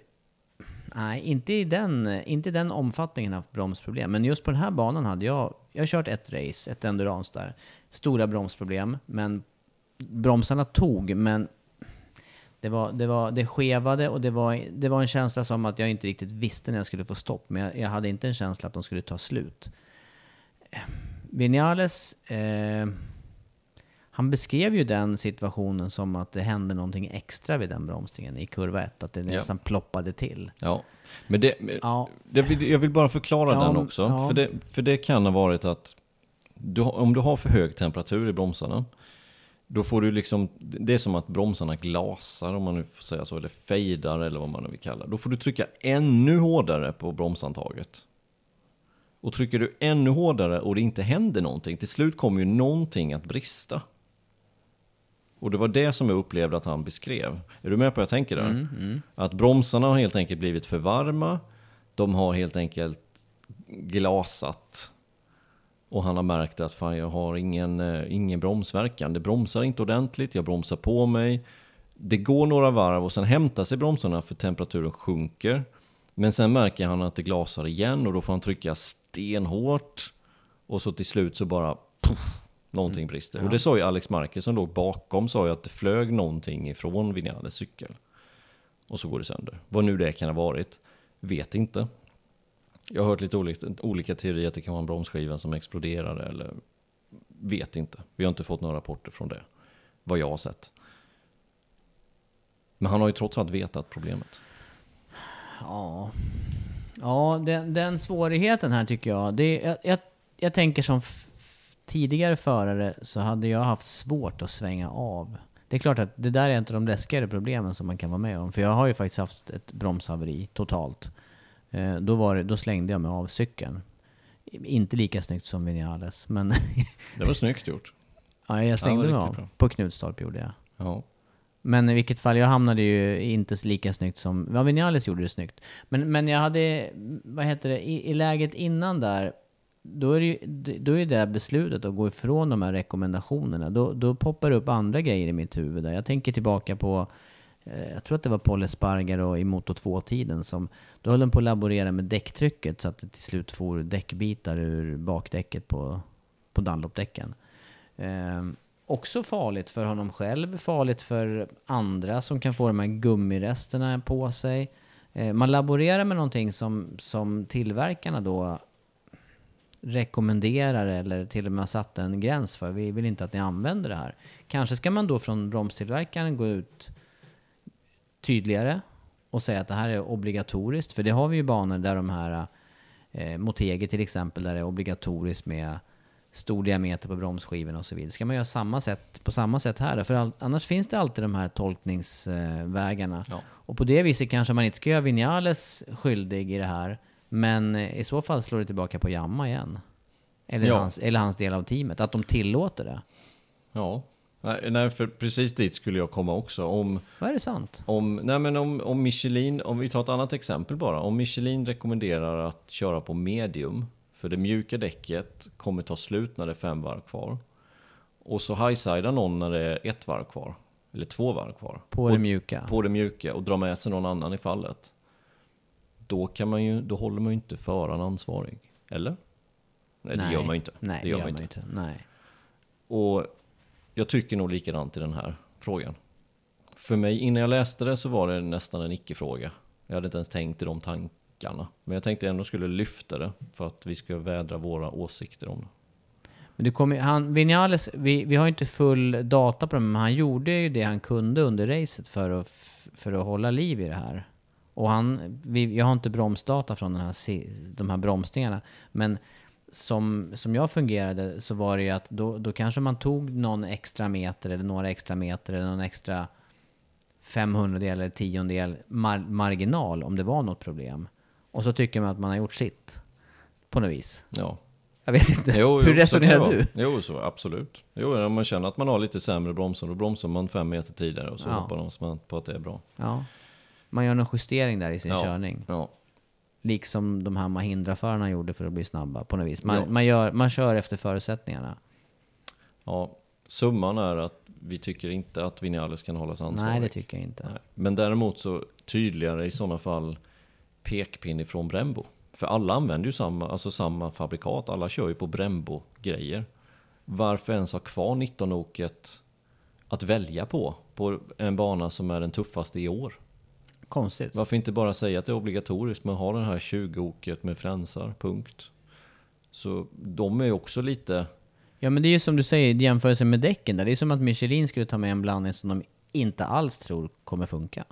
nej, inte i den, inte i den omfattningen haft bromsproblem, men just på den här banan hade jag, jag har kört ett race, ett endurance där. Stora bromsproblem, men bromsarna tog, men det, var, det, var, det skevade och det var, det var en känsla som att jag inte riktigt visste när jag skulle få stopp. Men jag, jag hade inte en känsla att de skulle ta slut. Eh, Vinales, eh, han beskrev ju den situationen som att det hände någonting extra vid den bromsningen i kurva 1. Att det nästan ploppade till. Ja, men det, Ja. det, jag vill bara förklara Ja, den också. ja. För, det, för det kan ha varit att du, om du har för hög temperatur i bromsarna, då får du liksom, det är som att bromsarna glasar om man nu får säga så, eller fejdar eller vad man nu vill kalla det. Då får du trycka ännu hårdare på bromsantaget. Och trycker du ännu hårdare och det inte händer någonting, till slut kommer ju någonting att brista. Och det var det som jag upplevde att han beskrev. Är du med på vad jag tänker där? Att bromsarna har helt enkelt blivit för varma. De har helt enkelt glasat. Och han har märkt att fan, jag har ingen, eh, ingen bromsverkan. Det bromsar inte ordentligt, jag bromsar på mig. Det går några varv och sen hämtar sig bromsarna för temperaturen sjunker. Men sen märker han att det glasar igen och då får han trycka stenhårt. Och så till slut så bara puff, någonting brister. Och det sa ju Alex Marquez som låg bakom, sa ju att det flög någonting ifrån Vinales cykel. Och så går det sönder. Vad nu det kan ha varit, vet inte. Jag har hört lite olika, olika teorier att det kan vara en bromsskiva som exploderade eller vet inte. Vi har inte fått några rapporter från det, vad jag har sett. Men han har ju trots allt vetat problemet. Ja, ja den, den svårigheten här tycker jag. Det, jag, jag, jag tänker som tidigare förare så hade jag haft svårt att svänga av. Det är klart att det där är inte de läskigare problemen som man kan vara med om. För jag har ju faktiskt haft ett bromshaveri totalt. Eh, då, var det, då slängde jag mig av cykeln. Inte lika snyggt som Vinales, men Det var snyggt gjort. ja, jag slängde mig av. bra. På Knutstorp gjorde jag. Ja. Men i vilket fall, jag hamnade ju inte lika snyggt som... Ja, Vinales gjorde det snyggt. Men, men jag hade, vad heter det, i, i läget innan där, då är, det ju, då är det beslutet att gå ifrån de här rekommendationerna. Då, då poppar det upp andra grejer i mitt huvud. Där. Jag tänker tillbaka på, eh, jag tror att det var Paul Espargaro i Moto 2-tiden som, då höll de på att laborera med däcktrycket så att det till slut får däckbitar ur bakdäcket på, på Dunlop-däcken. Eh, också farligt för honom själv, farligt för andra som kan få de här gummiresterna på sig. Eh, man laborerar med någonting som, som tillverkarna då rekommenderar eller till och med har satt en gräns för. Vi vill inte att ni använder det här. Kanske ska man då från bromstillverkaren gå ut tydligare och säga att det här är obligatoriskt. För det har vi ju banor där de här, eh, Motegi till exempel, där det är obligatoriskt med stor diameter på bromsskivorna och så vidare. Ska man göra samma sätt, på samma sätt här? då? För all, annars finns det alltid de här tolkningsvägarna. Ja. Och på det viset kanske man inte ska göra Vinales skyldig i det här. Men eh, i så fall slår det tillbaka på Jamma igen. Eller, Ja. hans, eller hans del av teamet. Att de tillåter det. Ja. Nej, nej, för precis dit skulle jag komma också. Om, Vad är det sant? om, nej men om, om Michelin, om vi tar ett annat exempel bara. Om Michelin rekommenderar att köra på medium, för det mjuka däcket kommer ta slut när det är fem varv kvar. Och så highsidar någon när det är ett varv kvar, eller två varv kvar. På och, det mjuka? På det mjuka och drar med sig någon annan i fallet. Då, kan man ju, då håller man ju inte föraren ansvarig. Eller? Nej, det gör man ju inte. Nej, det gör man ju inte. inte. Nej. Och jag tycker nog likadant i den här frågan. För mig, innan jag läste det så var det nästan en icke-fråga. Jag hade inte ens tänkt i de tankarna. Men jag tänkte ändå skulle lyfta det för att vi ska vädra våra åsikter om det. Men det kommer, han, Vinales, vi, vi har inte full data på det, men han gjorde ju det han kunde under racet för att, för att hålla liv i det här. Och han, vi, jag har inte bromsdata från den här, de här bromsningarna, men som, som jag fungerade så var det ju att då, då kanske man tog någon extra meter eller några extra meter eller någon extra 500 eller tiondel mar, marginal om det var något problem. Och så tycker man att man har gjort sitt. På något vis. Ja. Jag vet inte. Jo, Hur resonerar du? Jo, så absolut. Jo, om man känner att man har lite sämre bromsar, då bromsar man fem meter tidigare och så Ja. hoppas man på att det är bra. Ja. Man gör någon justering där i sin ja. körning. Ja. Liksom de här Mahindra-förarna gjorde för att bli snabba på något vis. Man, Ja. man, gör, man kör efter förutsättningarna. ja. Summan är att vi tycker inte att Vinales kan hållas ansvarig. Nej, det tycker jag inte. Nej. Men däremot så tydligare i sådana fall pekpinne från Brembo. För alla använder ju samma, alltså samma fabrikat, alla kör ju på Brembo-grejer. Varför ens ha kvar 19-oket att välja på, på en bana som är den tuffaste i år? Konstigt. Varför inte bara säga att det är obligatoriskt, men ha den här 20-oket med fränsar, punkt. Så de är ju också lite, Ja, men det är ju som du säger, i jämförelse med däcken där. Det är som att Michelin skulle ta med en blandning som de inte alls tror kommer funka.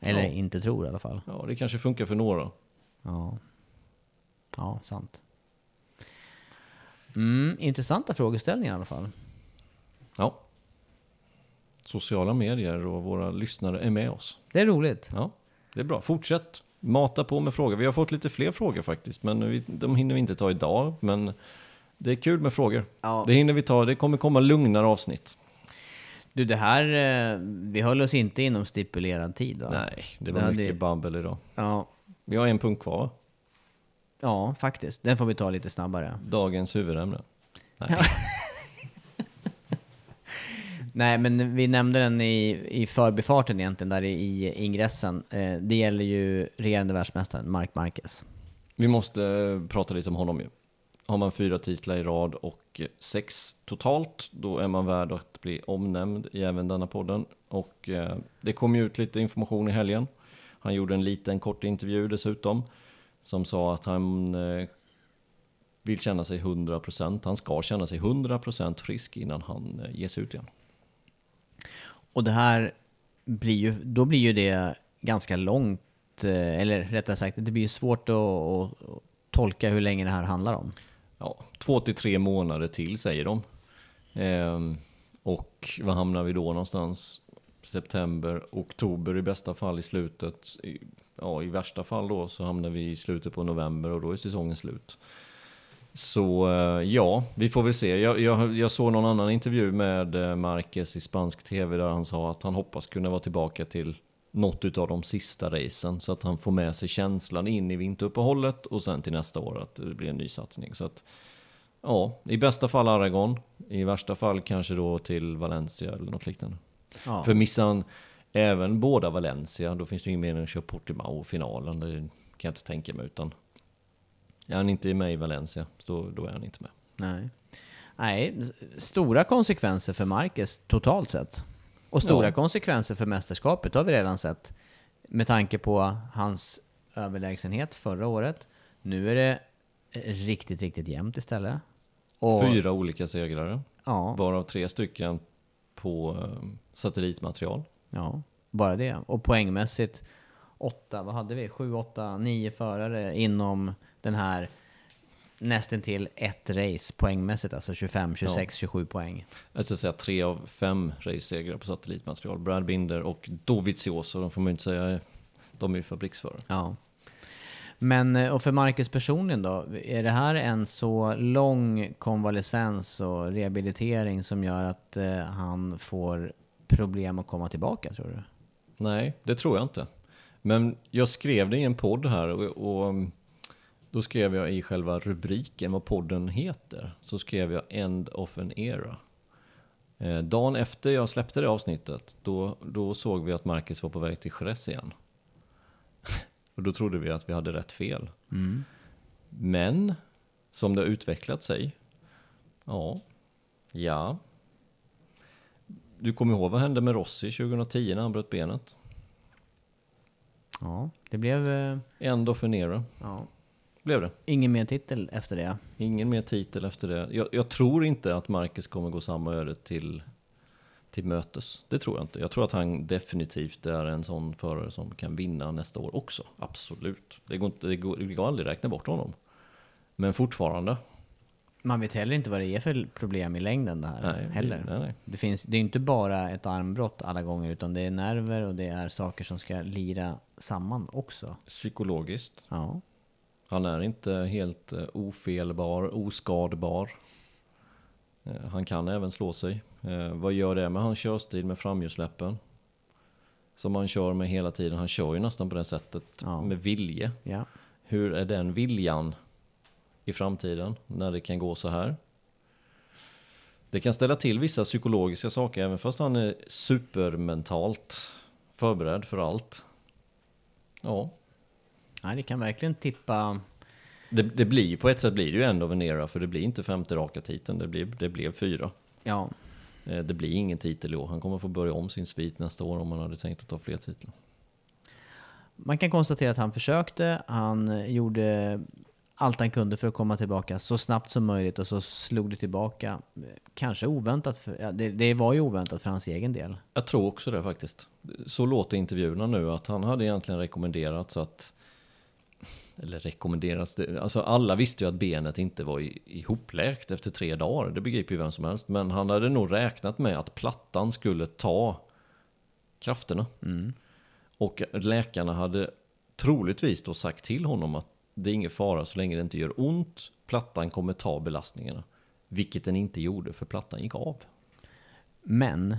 Eller Ja. inte tror i alla fall. ja det kanske funkar för några. Ja. Ja, sant. Mm, intressanta frågeställningar i alla fall. Ja. Sociala medier och våra lyssnare är med oss. Det är roligt. Ja, det är bra. Fortsätt mata på med frågor. Vi har fått lite fler frågor faktiskt, men vi, de hinner vi inte ta idag. Men det är kul med frågor. Ja. Det hinner vi ta. Det kommer komma lugnare avsnitt. Du, det här, eh, vi höll oss inte inom stipulerad tid va? Nej, det var Ja, mycket det- babbel idag. Ja, Vi har en punkt kvar. ja, faktiskt. Den får vi ta lite snabbare. Dagens huvudämne. Nej. Nej, men vi nämnde den i, i förbifarten egentligen, där i, i ingressen. Eh, det gäller ju regerande världsmästaren Marc Marquez. Vi måste eh, prata lite om honom ju. Har man fyra titlar i rad och sex totalt, då är man värd att bli omnämnd i även denna podden. Och eh, det kom ju ut lite information i helgen. Han gjorde en liten kort intervju dessutom, som sa att han eh, vill känna sig 100%, han ska känna sig 100% frisk innan han eh, ges ger sig ut igen. Och det här blir ju, då blir ju det ganska långt, eh, eller rättare sagt, det blir ju svårt att, att tolka hur länge det här handlar om. Ja, två till tre månader till säger de. Ehm, och vad hamnar vi då någonstans? September, oktober i bästa fall i slutet. I, ja, i värsta fall då så hamnar vi i slutet på november och då är säsongen slut. Så eh, ja, vi får väl se. Jag, jag, jag såg någon annan intervju med eh, Marquez i spansk tv där han sa att han hoppas kunna vara tillbaka till något av de sista racen så att han får med sig känslan in i vinteruppehållet och sen till nästa år att det blir en ny satsning. Så att, ja, i bästa fall Aragon, i värsta fall kanske då till Valencia eller något liknande. Ja. För missar han även båda Valencia, då finns det ingen mening att köra Portimao-finalen, det kan jag inte tänka mig. Utan är han inte med i Valencia, då, då är han inte med. Nej. Nej, stora konsekvenser för Marquez totalt sett. Och stora Ja. konsekvenser för mästerskapet har vi redan sett. Med tanke på hans överlägsenhet förra året. Nu är det riktigt, riktigt jämnt istället. Och, Fyra olika segrare, Ja, varav tre stycken på eh, satellitmaterial. ja, bara det. Och poängmässigt, åtta, vad hade vi? Sju, åtta, nio förare inom den här nästan till ett race poängmässigt, alltså 25, 26, 27 poäng. Jag ska säga tre av fem race-segrar på satellitmaterial. Brad Binder och Dovizioso, de får man ju inte säga, de är ju fabriksförare. Ja. Men, eh, och för Marcus personligen då, är det här en så lång konvalescens och rehabilitering som gör att eh, han får problem att komma tillbaka tror du? Nej, det tror jag inte. Men jag skrev det i en podd här och, och då skrev jag i själva rubriken vad podden heter. Så skrev jag End of an Era. Eh, dagen efter jag släppte det avsnittet, då, då såg vi att Marcus var på väg till Jerez igen. och då trodde vi att vi hade rätt fel. Men, som det har utvecklat sig, ja, ja. Du kommer ihåg vad hände med Rossi 2010 när han bröt benet? Ja, det blev eh, End of an era, ja, blev det. ingen mer titel efter det. Ingen mer titel efter det. Jag, jag tror inte att Marcus kommer gå samma öde till, till mötes. Det tror jag inte. Jag tror att han definitivt är en sån förare som kan vinna nästa år också. Absolut. Det går, inte, det går, det går aldrig räkna bort honom. Men fortfarande. Man vet heller inte vad det är för problem i längden det här Nej, heller. nej, nej. Det, finns, det är inte bara ett armbrott alla gånger utan det är nerver och det är saker som ska lira samman också. Psykologiskt. Ja. Han är inte helt eh, ofelbar, oskadbar. Eh, Han kan även slå sig. Eh, Vad gör det med hans körstil med framhjulsläppen? Som han kör med hela tiden. Han kör ju nästan på det sättet Ja. med vilje. ja. Hur är den viljan i framtiden när det kan gå så här? Det kan ställa till vissa psykologiska saker även fast han är supermentalt förberedd för allt. Ja, Nej, det kan verkligen tippa... det, det blir på ett sätt blir det ju ändå en era för det blir inte femte raka titeln, det, blir, det blev fyra. Ja, Eh, Det blir ingen titel i år, han kommer få börja om sin svit nästa år om han hade tänkt att ta fler titlar. man kan konstatera att han försökte. Han gjorde allt han kunde för att komma tillbaka så snabbt som möjligt och så slog det tillbaka. Kanske oväntat. För, ja, det, det var ju oväntat för hans egen del. Jag tror också det faktiskt. Så låter intervjuerna nu att han hade egentligen rekommenderat så att eller rekommenderas det. Alltså alla visste ju att benet inte var ihopläkt efter tre dagar. Det begriper ju vem som helst. Men han hade nog räknat med att plattan skulle ta krafterna. Och läkarna hade troligtvis då sagt till honom att det är ingen fara så länge det inte gör ont. Plattan kommer ta belastningarna. Vilket den inte gjorde för plattan gick av. Men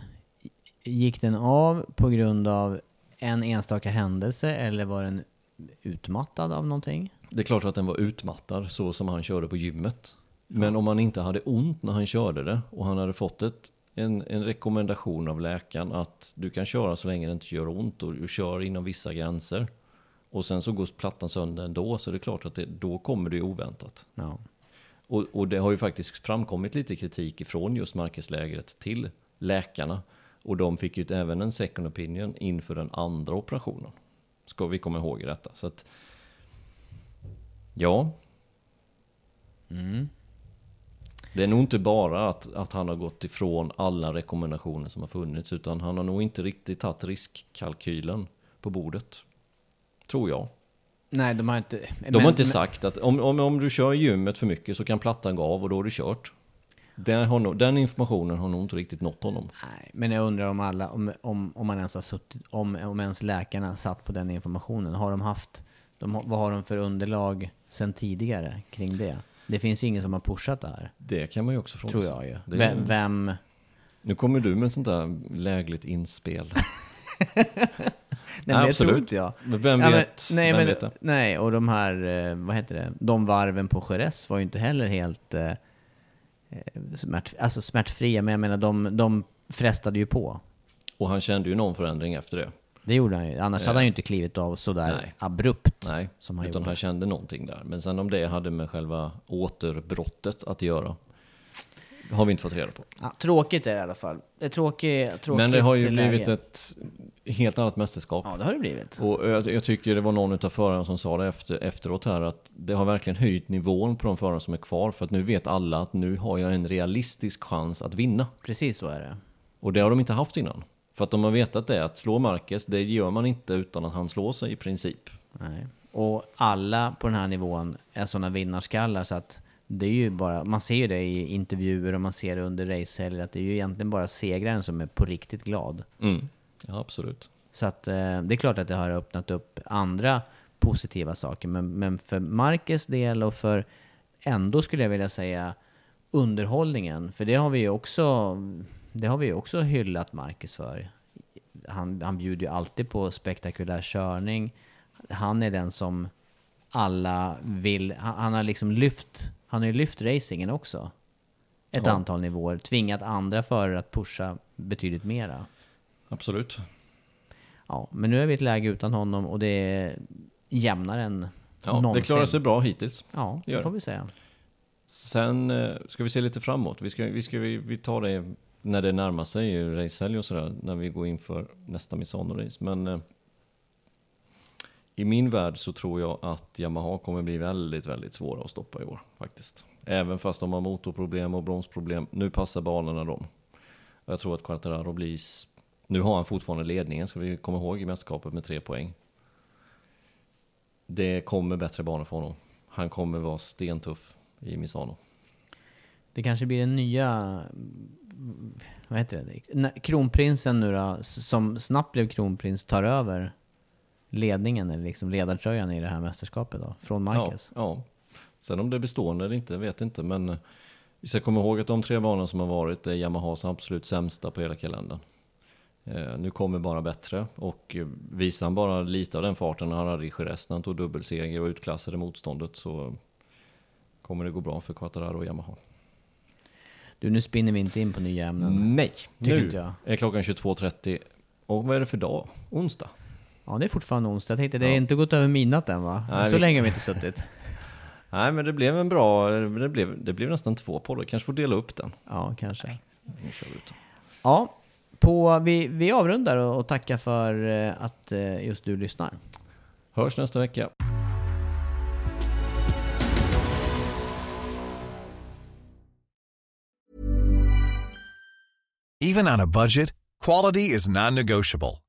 gick den av på grund av en enstaka händelse eller var den utmattad av någonting? Det är klart att den var utmattad så som han körde på gymmet. Men om han inte hade ont när han körde det och han hade fått ett, en, en rekommendation av läkaren att du kan köra så länge det inte gör ont och du kör inom vissa gränser. Och sen så går plattan sönder ändå, så det är klart att det, då kommer det oväntat. Ja. Och, och det har ju faktiskt framkommit lite kritik ifrån just Marcuslägret till läkarna. Och de fick ju även en second opinion inför den andra operationen. Ska vi komma ihåg detta. Så att, ja. Det är nog inte bara att, att han har gått ifrån alla rekommendationer som har funnits, utan han har nog inte riktigt tagit riskkalkylen på bordet. Tror jag. Nej, de har inte... De har inte sagt att om, om, om du kör gymmet för mycket så kan plattan gå av och då är det kört. Den, har nog, den informationen har nog inte riktigt nått honom. Nej, men jag undrar om alla, om, om, om man ens har suttit, om, om ens läkarna satt på den informationen. Har de haft, de, vad har de för underlag sen tidigare kring det? Det finns ju ingen som har pushat det här, Det kan man ju också fråga tror jag ju. Det Vem, vem Nu kommer du med ett sånt där lägligt inspel. nej, men absolut. tror inte jag. Men vem Ja, men- vet? nej, vem men, vet nej, och de här, eh, vad heter det, de varven på Jerez var ju inte heller helt eh, eh, smärt, alltså smärtfria, men jag menar de, de frestade ju på. Och han kände ju någon förändring efter det. Det gjorde han ju, annars hade han ju inte klivit av sådär Nej. abrupt. Nej, Som han utan gjorde. han kände någonting där. Men sen om det hade med själva återbrottet att göra har vi inte fått reda på. Ja, tråkigt är det i alla fall. Det är tråkigt, tråkigt Men det har ju läge. blivit ett helt annat mästerskap. Ja, det har det blivit. Och jag, jag tycker det var någon av förarna som sa det efter, efteråt här att det har verkligen höjt nivån på de förare som är kvar för att nu vet alla att nu har jag en realistisk chans att vinna. Precis så är det. Och det har de inte haft innan. För att de har vetat det att slå Marquez, det gör man inte utan att han slår sig i princip. Nej. Och alla på den här nivån är sådana vinnarskallar så att det är ju bara, man ser ju det i intervjuer och man ser det under racehelger att det är ju egentligen bara segraren som är på riktigt glad. Mm. Ja, absolut. Så att eh, det är klart att det har öppnat upp andra positiva saker. Men, men för Marcus del och för ändå skulle jag vilja säga underhållningen. För det har vi ju också, det har vi också hyllat Marcus för. Han, han bjuder ju alltid på spektakulär körning. Han är den som alla vill, han, han har liksom lyft, han har ju lyft racingen också. Ett Ja. antal nivåer, tvingat andra förare att pusha betydligt mera. Absolut. Ja, men nu är vi i ett läge utan honom och det är jämnare än Ja, det någonsin. klarar sig bra hittills. Ja, Gör det får det. vi säga. Sen eh, ska vi se lite framåt. Vi, ska, vi, ska, vi, vi tar det när det närmar sig racehelg och sådär, när vi går in för nästa Misano-race. Men eh, i min värld så tror jag att Yamaha kommer bli väldigt, väldigt svåra att stoppa i år faktiskt. Även fast de har motorproblem och bromsproblem. Nu passar banorna dem. Jag tror att Quartararo blir... Nu har han fortfarande ledningen, ska vi komma ihåg, i mästerskapet med tre poäng. Det kommer bättre banor för honom. Han kommer vara stentuff i Misano. Det kanske blir den nya, vad heter det, kronprinsen nu då, som snabbt blev kronprins, tar över ledningen, eller liksom ledartröjan i det här mästerskapet då, från Marquez. Ja, ja. Sen om det är bestående eller inte vet inte, men eh, vi ska komma ihåg att de tre banorna som har varit är Yamahas absolut sämsta på hela kalendern. Eh, nu kommer bara bättre och eh, visar han bara lite av den farten han hade i Jerez när han tog dubbelseger och utklassade motståndet så kommer det gå bra för Quattararo och Yamaha. Du, nu spinner vi inte in på nya ämnen. Nej, Tycker nu är klockan 22.30 och vad är det för dag? Onsdag? Ja, det är fortfarande onsdag. Jag tänkte, det är Ja. inte gått över midnatt än va? Nej, Så vi- länge har vi inte suttit. Nej men det blev en bra, det blev, det blev nästan två poddar, kanske får dela upp den. Ja, kanske. Nu kör vi ut den. Ja, på, vi, vi avrundar och, och tackar för eh, att eh, just du lyssnar. Hörs nästa vecka. Even on a budget, quality is non-negotiable.